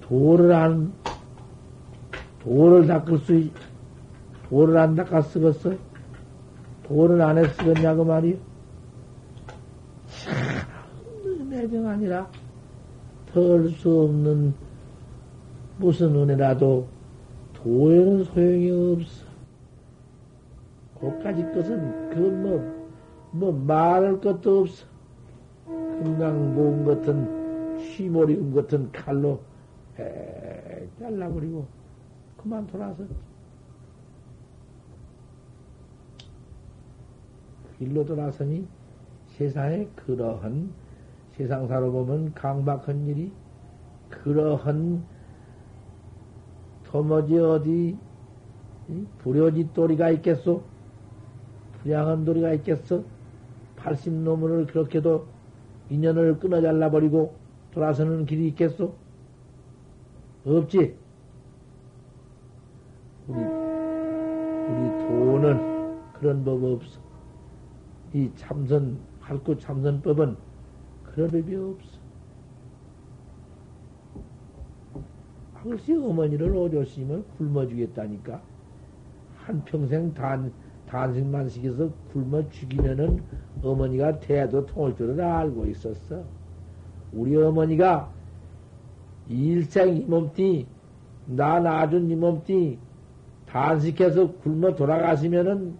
도를 안, 도를 닦을 수, 도를 안 닦아 쓰겠어? 도를 안 해 쓰겠냐고 말이요? 참, 매정 아니라, 덜수 없는 무슨 은혜라도 도에는 소용이 없어. 그까지 것은, 그건 뭐, 뭐, 말할 것도 없어. 금강 모음 같은, 쉬머리음 같은 칼로, 에 잘라버리고, 그만 돌아서. 일로 돌아서니 세상에 그러한, 세상사로 보면 강박한 일이, 그러한 도무지 어디 불효지 또리가 있겠소? 불량한 도리가 있겠어? 80노문을 그렇게도 인연을 끊어 잘라버리고 돌아서는 길이 있겠소? 없지? 우리, 우리 도는 그런 법 없어. 이 참선, 할구 참선법은 그런 법이 없어. 글쎄 어머니를 오조심을 굶어 주겠다니까. 한평생 단, 단식만 시켜서 굶어 죽이면은 어머니가 대도 통할 줄을 알고 있었어. 우리 어머니가 일생 이 몸띠, 나 낳아준 이 몸띠, 단식해서 굶어 돌아가시면은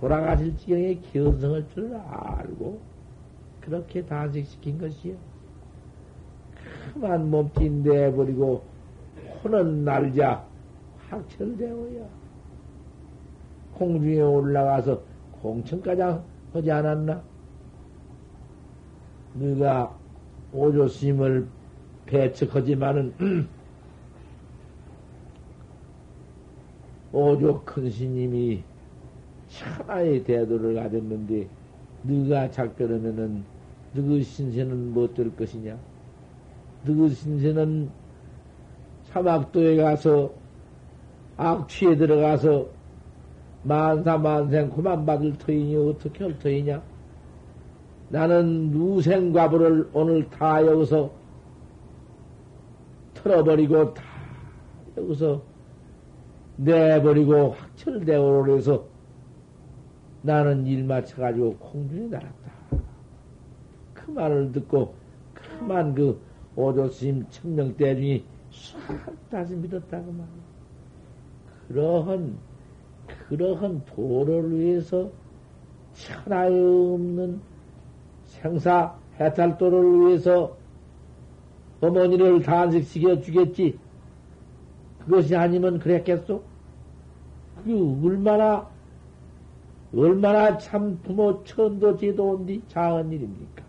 돌아가실 지경에 견성할 줄 알고 그렇게 단식시킨 것이요. 그만 몸띠 내버리고 푸는 날자 확철되어야 공중에 올라가서 공천까지 하지 않았나? 네가 오조스님을 배척하지만은 오조 큰 스님이 천하의 대도를 가졌는데 네가 작별하면은 너그 신세는 못될 것이냐? 너그 신세는 사막도에 가서 악취에 들어가서 만사 만생 그만 받을 터이니 어떻게 할 터이냐? 나는 누생과부를 오늘 다 여기서 털어버리고 다 여기서 내버리고 확철대오로 해서 나는 일 마쳐가지고 공중에 날았다. 그 말을 듣고 그만 그 오조스님 청명대 중이 싹 다시 믿었다고 말이야. 그러한, 그러한 도를 위해서 천하에 없는 생사 해탈도를 위해서 어머니를 단식시켜 주겠지. 그것이 아니면 그랬겠소? 그게 얼마나, 얼마나 참 부모 천도 제도온디 작은 일입니까?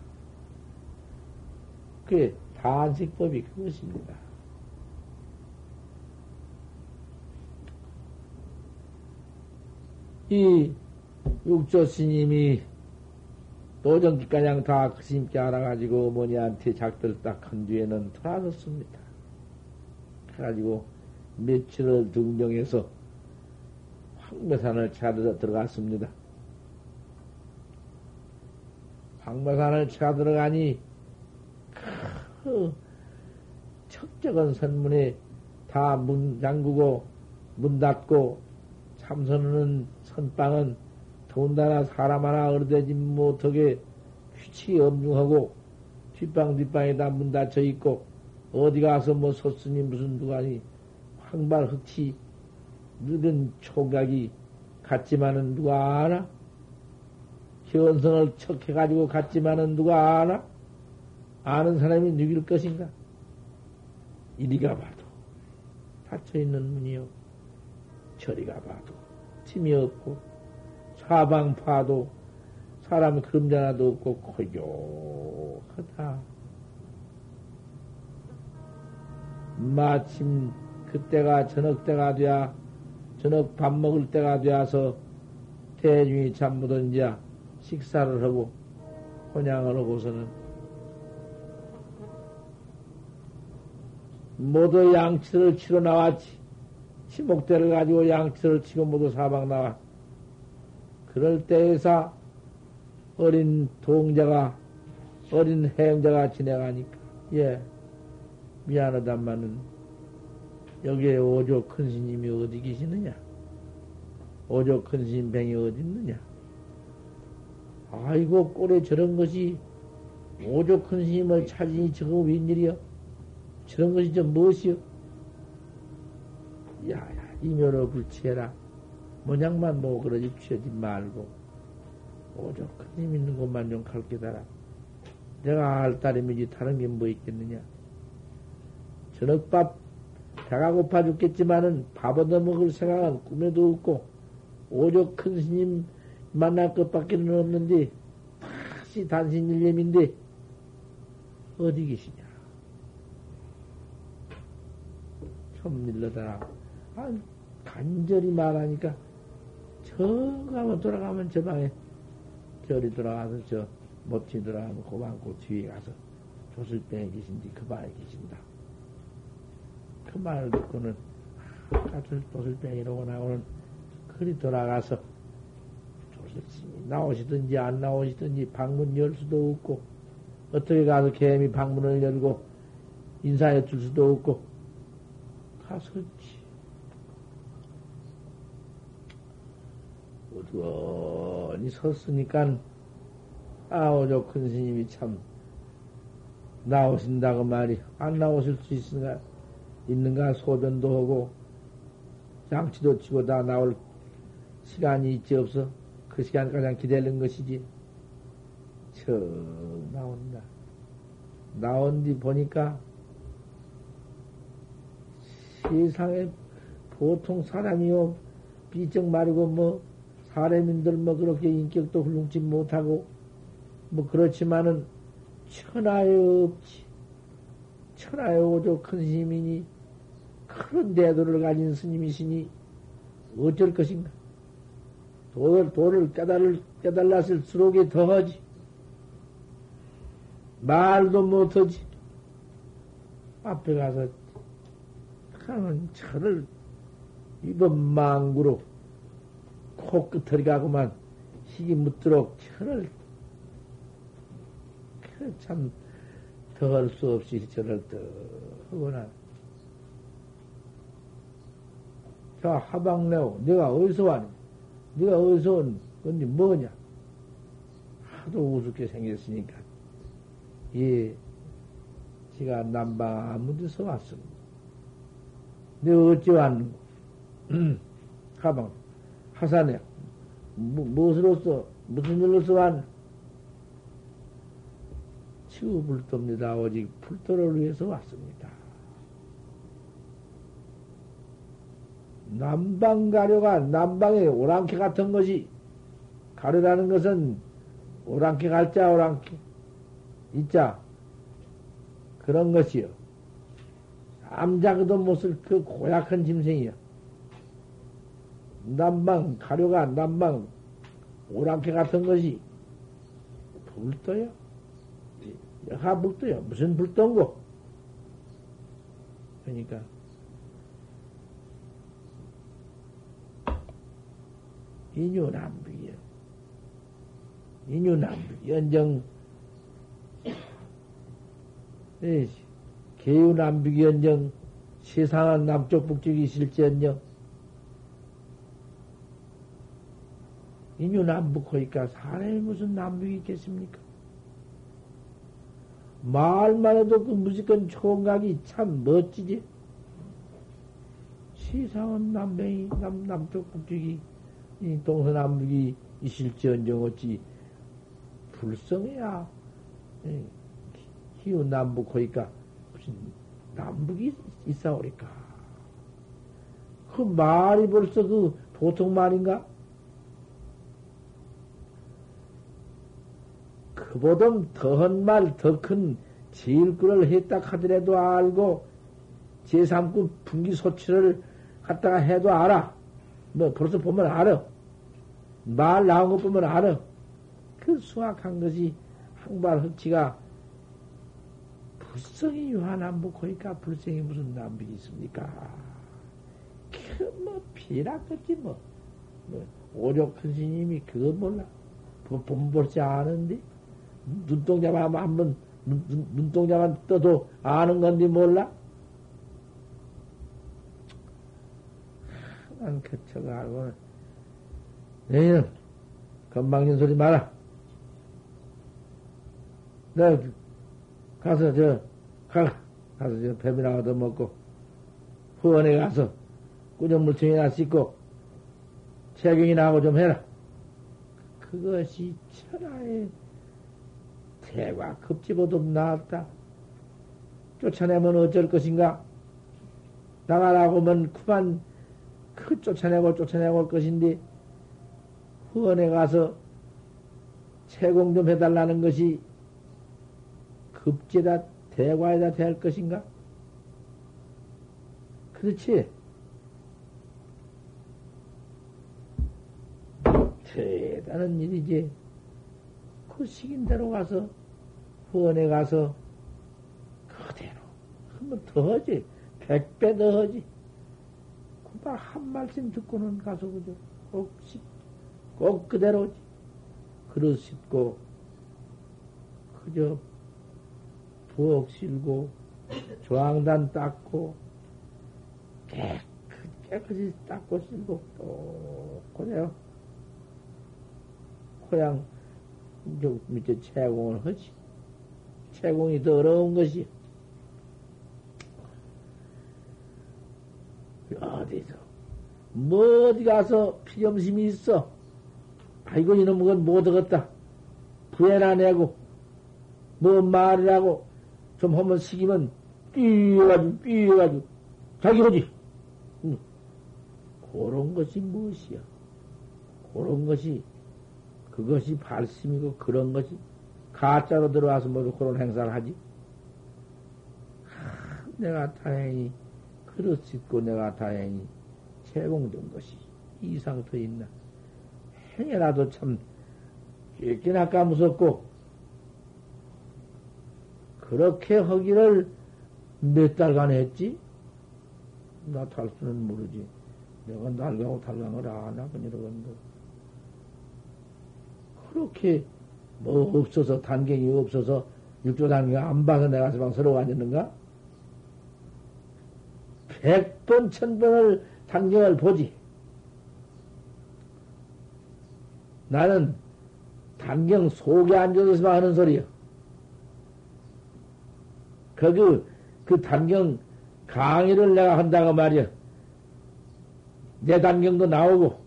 그게 단식법이 그것입니다. 이 육조 스님이 도정기가량 다 스님께 알아가지고 어머니한테 작들 딱 한 뒤에는 돌아섰습니다. 그래가지고 며칠을 등정해서 황매산을 찾아 들어갔습니다. 황매산을 찾아 들어가니 그 척적은 선문에 다 문 잠그고 문 닫고 참선하 는 선방은 더군다나 사람 하나 어르되지 못하게 휘치 엄중하고 뒷방 뒷방에다 문 닫혀 있고 어디 가서 뭐 섰으니 무슨 누가니 황발 흑치 늦은 총각이 갔지만은 누가 아나? 현성을 척해가지고 갔지만은 누가 아나? 아는 사람이 누길 것인가? 이리가 봐도 닫혀있는 문이요. 저리가 봐도 틈이 없고 사방 파도 사람 그림자 하나도 없고 고요하다. 마침 그때가 저녁 때가 돼야 저녁 밥 먹을 때가 되어서 대중이 잠못은 이제 식사를 하고 혼양을 하고서는 모두 양치를 치러 나왔지. 치목대를 가지고 양치를 치고 모두 사방 나와. 그럴 때에서 어린 동자가, 어린 행자가 지나가니까, 예, 미안하다마는 여기에 오조 큰 스님이 어디 계시느냐? 오조 큰 스님 뱅이 어디 있느냐? 아이고, 꼴에 저런 것이 오조 큰 스님을 찾으니 저거 웬일이여? 저런 것이 좀 무엇이여? 야야, 이면허 불치해라. 모양만 뭐 그러지 취하지 말고, 오조 큰 스님 있는 곳만 좀 갈게다라. 내가 알 따름이지 다른 게 뭐 있겠느냐? 저녁밥 배가 고파 죽겠지만은 밥 얻어 먹을 생각은 꿈에도 없고, 오조 큰 스님 만날 것밖에는 없는데, 다시 단신 일념인데, 어디 계시냐? 좀 밀러다 라. 아, 간절히 말하니까, 저 가면 돌아가면 저 방에, 저리 돌아가서 저, 못지 돌아가면 고방고 뒤에 가서 조슬병에 계신디 그 방에 계신다. 그 말을 듣고는 같은 도슬병이라고 나오는 그리 돌아가서 조슬스님이 나오시든지 안 나오시든지 방문 열 수도 없고 어떻게 가서 개미 방문을 열고 인사해 줄 수도 없고 가서 지 어두원히 섰으니까 아오죠 큰 스님이 참 나오신다고 말이 안 나오실 수 있으니까 있는가 소변도 하고 양치도 치고 다 나올 시간이 있지 없어. 그 시간까지 기다리는 것이지. 저 나온다. 나온 뒤 보니까 세상에 보통 사람이요. 비정 마르고 뭐 사람인들 뭐 그렇게 인격도 훌륭치 못하고 뭐 그렇지만은 천하에 없지 천하에 오조 큰 스님이니 큰 대도를 가진 스님이시니 어쩔 것인가? 도를, 도를 깨달을, 깨달았을수록에 더하지. 말도 못하지. 앞에 가서 하는 철을 이번 망구로 코끝을 가고만 희기 묻도록 철을 참 더할 수 없이 저를 더 하거나 자, 하방내오. 내가 어디서 왔니? 네가 어디서 온 건지 뭐냐? 하도 우습게 생겼으니까. 예, 제가 남방 아무 데서 왔습니다. 내가 어찌 왔는고? 하방, 하산에, 무, 무엇으로서, 무슨 일로서 왔나? 시우불도입니다. 오직 불도를 위해서 왔습니다. 남방 가려가 남방에 오랑캐 같은 것이 가려라는 것은 오랑캐 갈자 오랑캐 있자 그런 것이요. 암자그도 못을 그 고약한 짐승이요. 남방 가려가 남방 오랑캐 같은 것이 불도요. 여하 불도요. 무슨 불도인고? 그러니까 인유남북이요. 인유남북, 연정, 예, 개유남북이 연정, 세상은 남쪽 북쪽이 실지연정, 인유남북하니까 사람이 무슨 남북이 있겠습니까? 말만 해도 그 무조건 총각이 참 멋지지? 세상은 남北이 남, 남쪽 북쪽이 이 동서남북이 있을지언정 어찌 불성해야 희우 남북 하니까 무슨 남북이 있사오리까 그 말이 벌써 그 보통 말인가? 그보다 더한 말, 더 큰 제일글을 했다 하더라도 알고 제3구 분기 소치를 갖다가 해도 알아. 뭐 벌써 보면 알아. 말 나온 것 보면 알아. 그 수학한 것이 항발 흑치가 불성이 유한남북하니까 불성이 무슨 남북이 있습니까? 그뭐 비락겠지 뭐. 뭐 오력 큰 스님이 그거 몰라. 본볼지 아는데 눈동자만 한번 눈, 눈동자만 떠도 아는 건데 몰라? 난 개처가 알고 내일은 건방진 소리 마라. 내가 가서 저 가, 가서 저 뱀이나 얻어 먹고 후원에 가서 꾸정물청이나 씻고 체경이나 하고 좀 해라. 그것이 천하의 대과 급지보도 나왔다. 쫓아내면 어쩔 것인가? 나가라고 하면 그만 그 쫓아내고 쫓아내고 올 것인데 후원에 가서 채공 좀 해달라는 것이 급제다 대과에다 대할 것인가? 그렇지. 대단한 일이지. 그 시긴대로 가서 후 원에 가서 그대로 한번 더 하지. 백배 더 하지. 그만 한 말씀 듣고는 가서 그저 꼭, 씻, 꼭 그대로지. 그릇 씻고, 그저 부엌 실고, 조항단 닦고, 깨끗, 깨끗이 닦고 실고, 또, 그래요. 고향, 저 밑에 채공을 하지. 채공이 더 어려운 것이. 어디서, 뭐 어디 가서 피점심이 있어. 아이고, 이놈 건못 얻었다. 부해나 내고, 뭐 말이라고 좀 한번 시키면 삐어가지고, 삐어가지고, 자기 오지. 응. 그런 것이 무엇이야? 그런 것이, 그것이 발심이고 그런 것이 가짜로 들어와서 모두 그런 행사를 하지? 하, 내가 다행히 그릇 씻고 내가 다행히 제공된 것이 이상더 있나. 행여라도 참 꽤나 까무섭고 그렇게 하기를 몇 달간 했지? 나 탈수는 모르지. 내가 날가고 안 하건 이러건데. 그렇게 뭐 없어서, 단경이 없어서 육조 단경 안 봐서 내가 서방 서러워 앉았는가? 백 번, 천 번을 단경을 보지. 나는 단경 속에 앉아서만 하는 소리야. 그, 그 단경 강의를 내가 한다고 말이야. 내 단경도 나오고,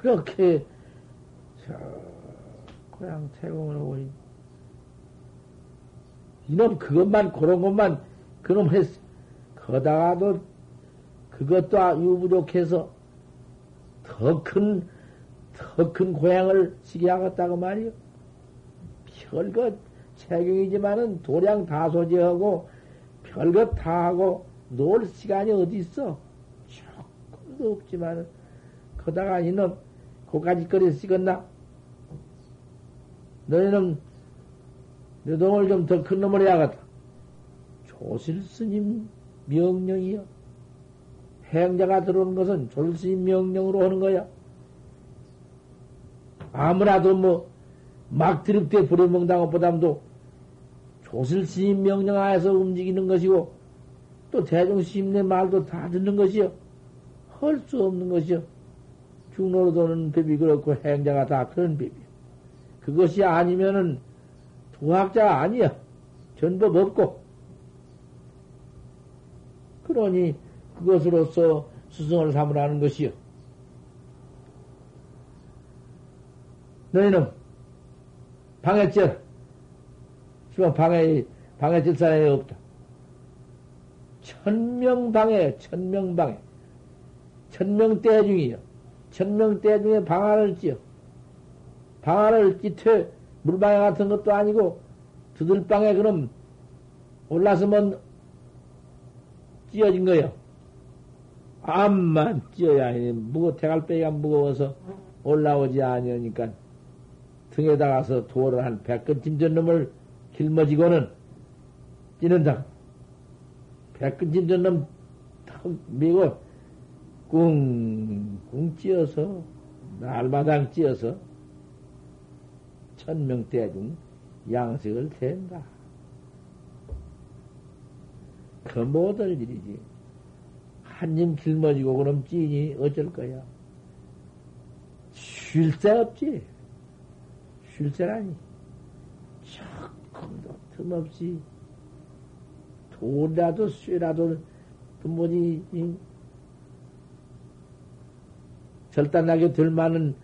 그렇게, 고향 태공을 하고 이놈 그것만 그런 것만 그놈 했어. 거다가도 그것도 유부족해서 더 큰, 더 큰 고향을 시게 하겠다고 말이요. 별것 체경이지만은 도량 다 소지하고 별것 다 하고 놀 시간이 어디 있어? 조금도 없지만은 거다가 이놈 고까지 거리 쓰겠나? 너희는 내 동을 좀 더 큰 놈을 해야겠다. 조실 스님 명령이요. 행자가 들어오는 것은 조실 스님 명령으로 하는 거야. 아무라도 뭐, 막 드립대 부려먹는 것보다도 조실 스님 명령하에서 움직이는 것이고, 또 대중 스님 의 말도 다 듣는 것이요. 할 수 없는 것이요. 중로로 도는 법이 그렇고 행자가 다 그런 법이요. 그것이 아니면은 도학자가 아니야. 전법 없고. 그러니 그것으로서 스승을 삼으라는 것이요. 너희는 방해죄, 지금 방해, 방해질 사람이 없다. 천명방해, 천명방해. 천명대 중이요. 천명대 중에 방안을 찌어. 방안을 찌퇴, 물방해 같은 것도 아니고, 두들방에 그럼 올라서면 찌어진 거요. 암만 찌어야 해. 무거, 대갈배기가 무거워서 올라오지 아니하니까 등에다가서 돌을 한 백근 진전 놈을 길머지고는 찌는다. 백근 진전 놈탁 미고 꿍꿍 찌어서 날마당 찌어서 천명대중 양식을 댄다. 그 못할 일이지. 한님 길머지고 그럼 찌니 어쩔 거야. 쉴 새 없지. 쉴 새라니. 조금도 틈없이 돈이라도 쇠라도 뭐지 절단나게 될 만한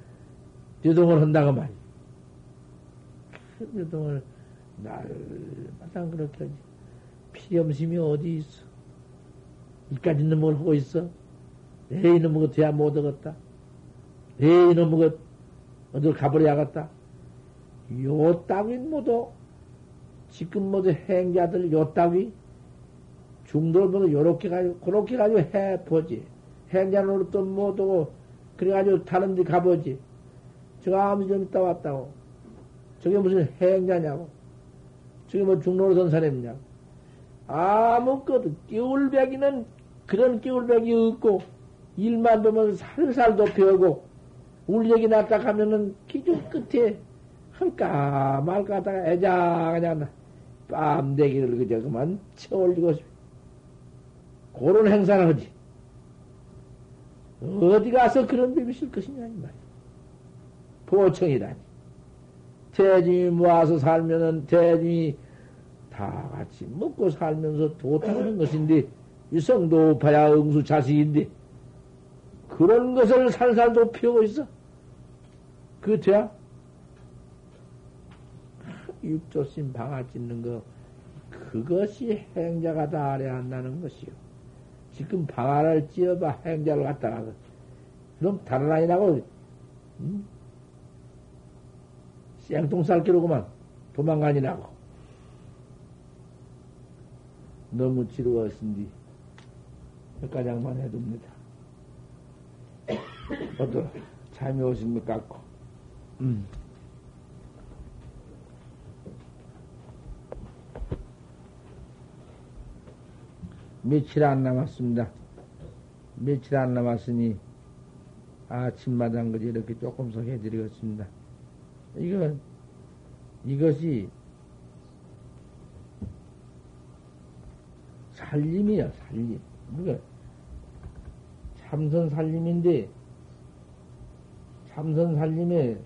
노동을 한다고 말이야. 큰 노동을 날마다 그렇게 하지. 피염심이 어디 있어? 이까지 놈을 하고 있어? 에이, 놈의 돼야 못 얻었다. 에이, 놈의 어딜 가버려야겠다. 요 따윈 모두, 지금 모두 행자들 요 따위, 중도를 모두 요렇게 가지고, 그렇게 가지고 해보지. 행자는 또 못하고, 그래가지고 다른 데 가보지. 저 아무 좀 있다 왔다고. 저게 무슨 행자냐고. 저게 뭐 중로로 선 사람이냐고. 아무것도 끼울배기는 그런 끼울배기 없고 일만 보면 살살 덮여오고 울력이 났다 하면은 기준 끝에 할까 말까 하다가 애자 그냥 빰대기를 그저 그만 채올리고 그런 행사를 하지. 어디 가서 그런 법이 있을 것이냐, 이 말이야. 보청이라니. 대중이 모아서 살면은 대중이 다 같이 먹고 살면서 도타하는 것인데, 유성도 높아야 응수 자식인데, 그런 것을 살살 도피하고 있어. 그 돼야? 육조심 방아 찢는 거, 그것이 행자가 다 알아야 한다는 것이요. 지금 방아를 찧어봐 행자를 갖다가. 그럼 다른 아이라고, 음? 생통살 기로구만. 도망가니라고. 너무 지루했으니 여기까지만 해둡니다. 어떠 잠이 오십니까? 음. 며칠 안 남았습니다. 며칠 안 남았으니 아침마당 그지 이렇게 조금씩 해드리겠습니다. 이건 이것이 살림이야, 살림. 그러 참선 살림인데, 참선 살림에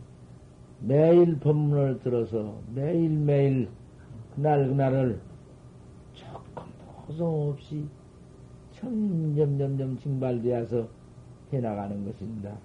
매일 법문을 들어서 매일 매일 그날 그날을 조금 호성 없이 점점점점 증발되어서 해나가는 것입니다.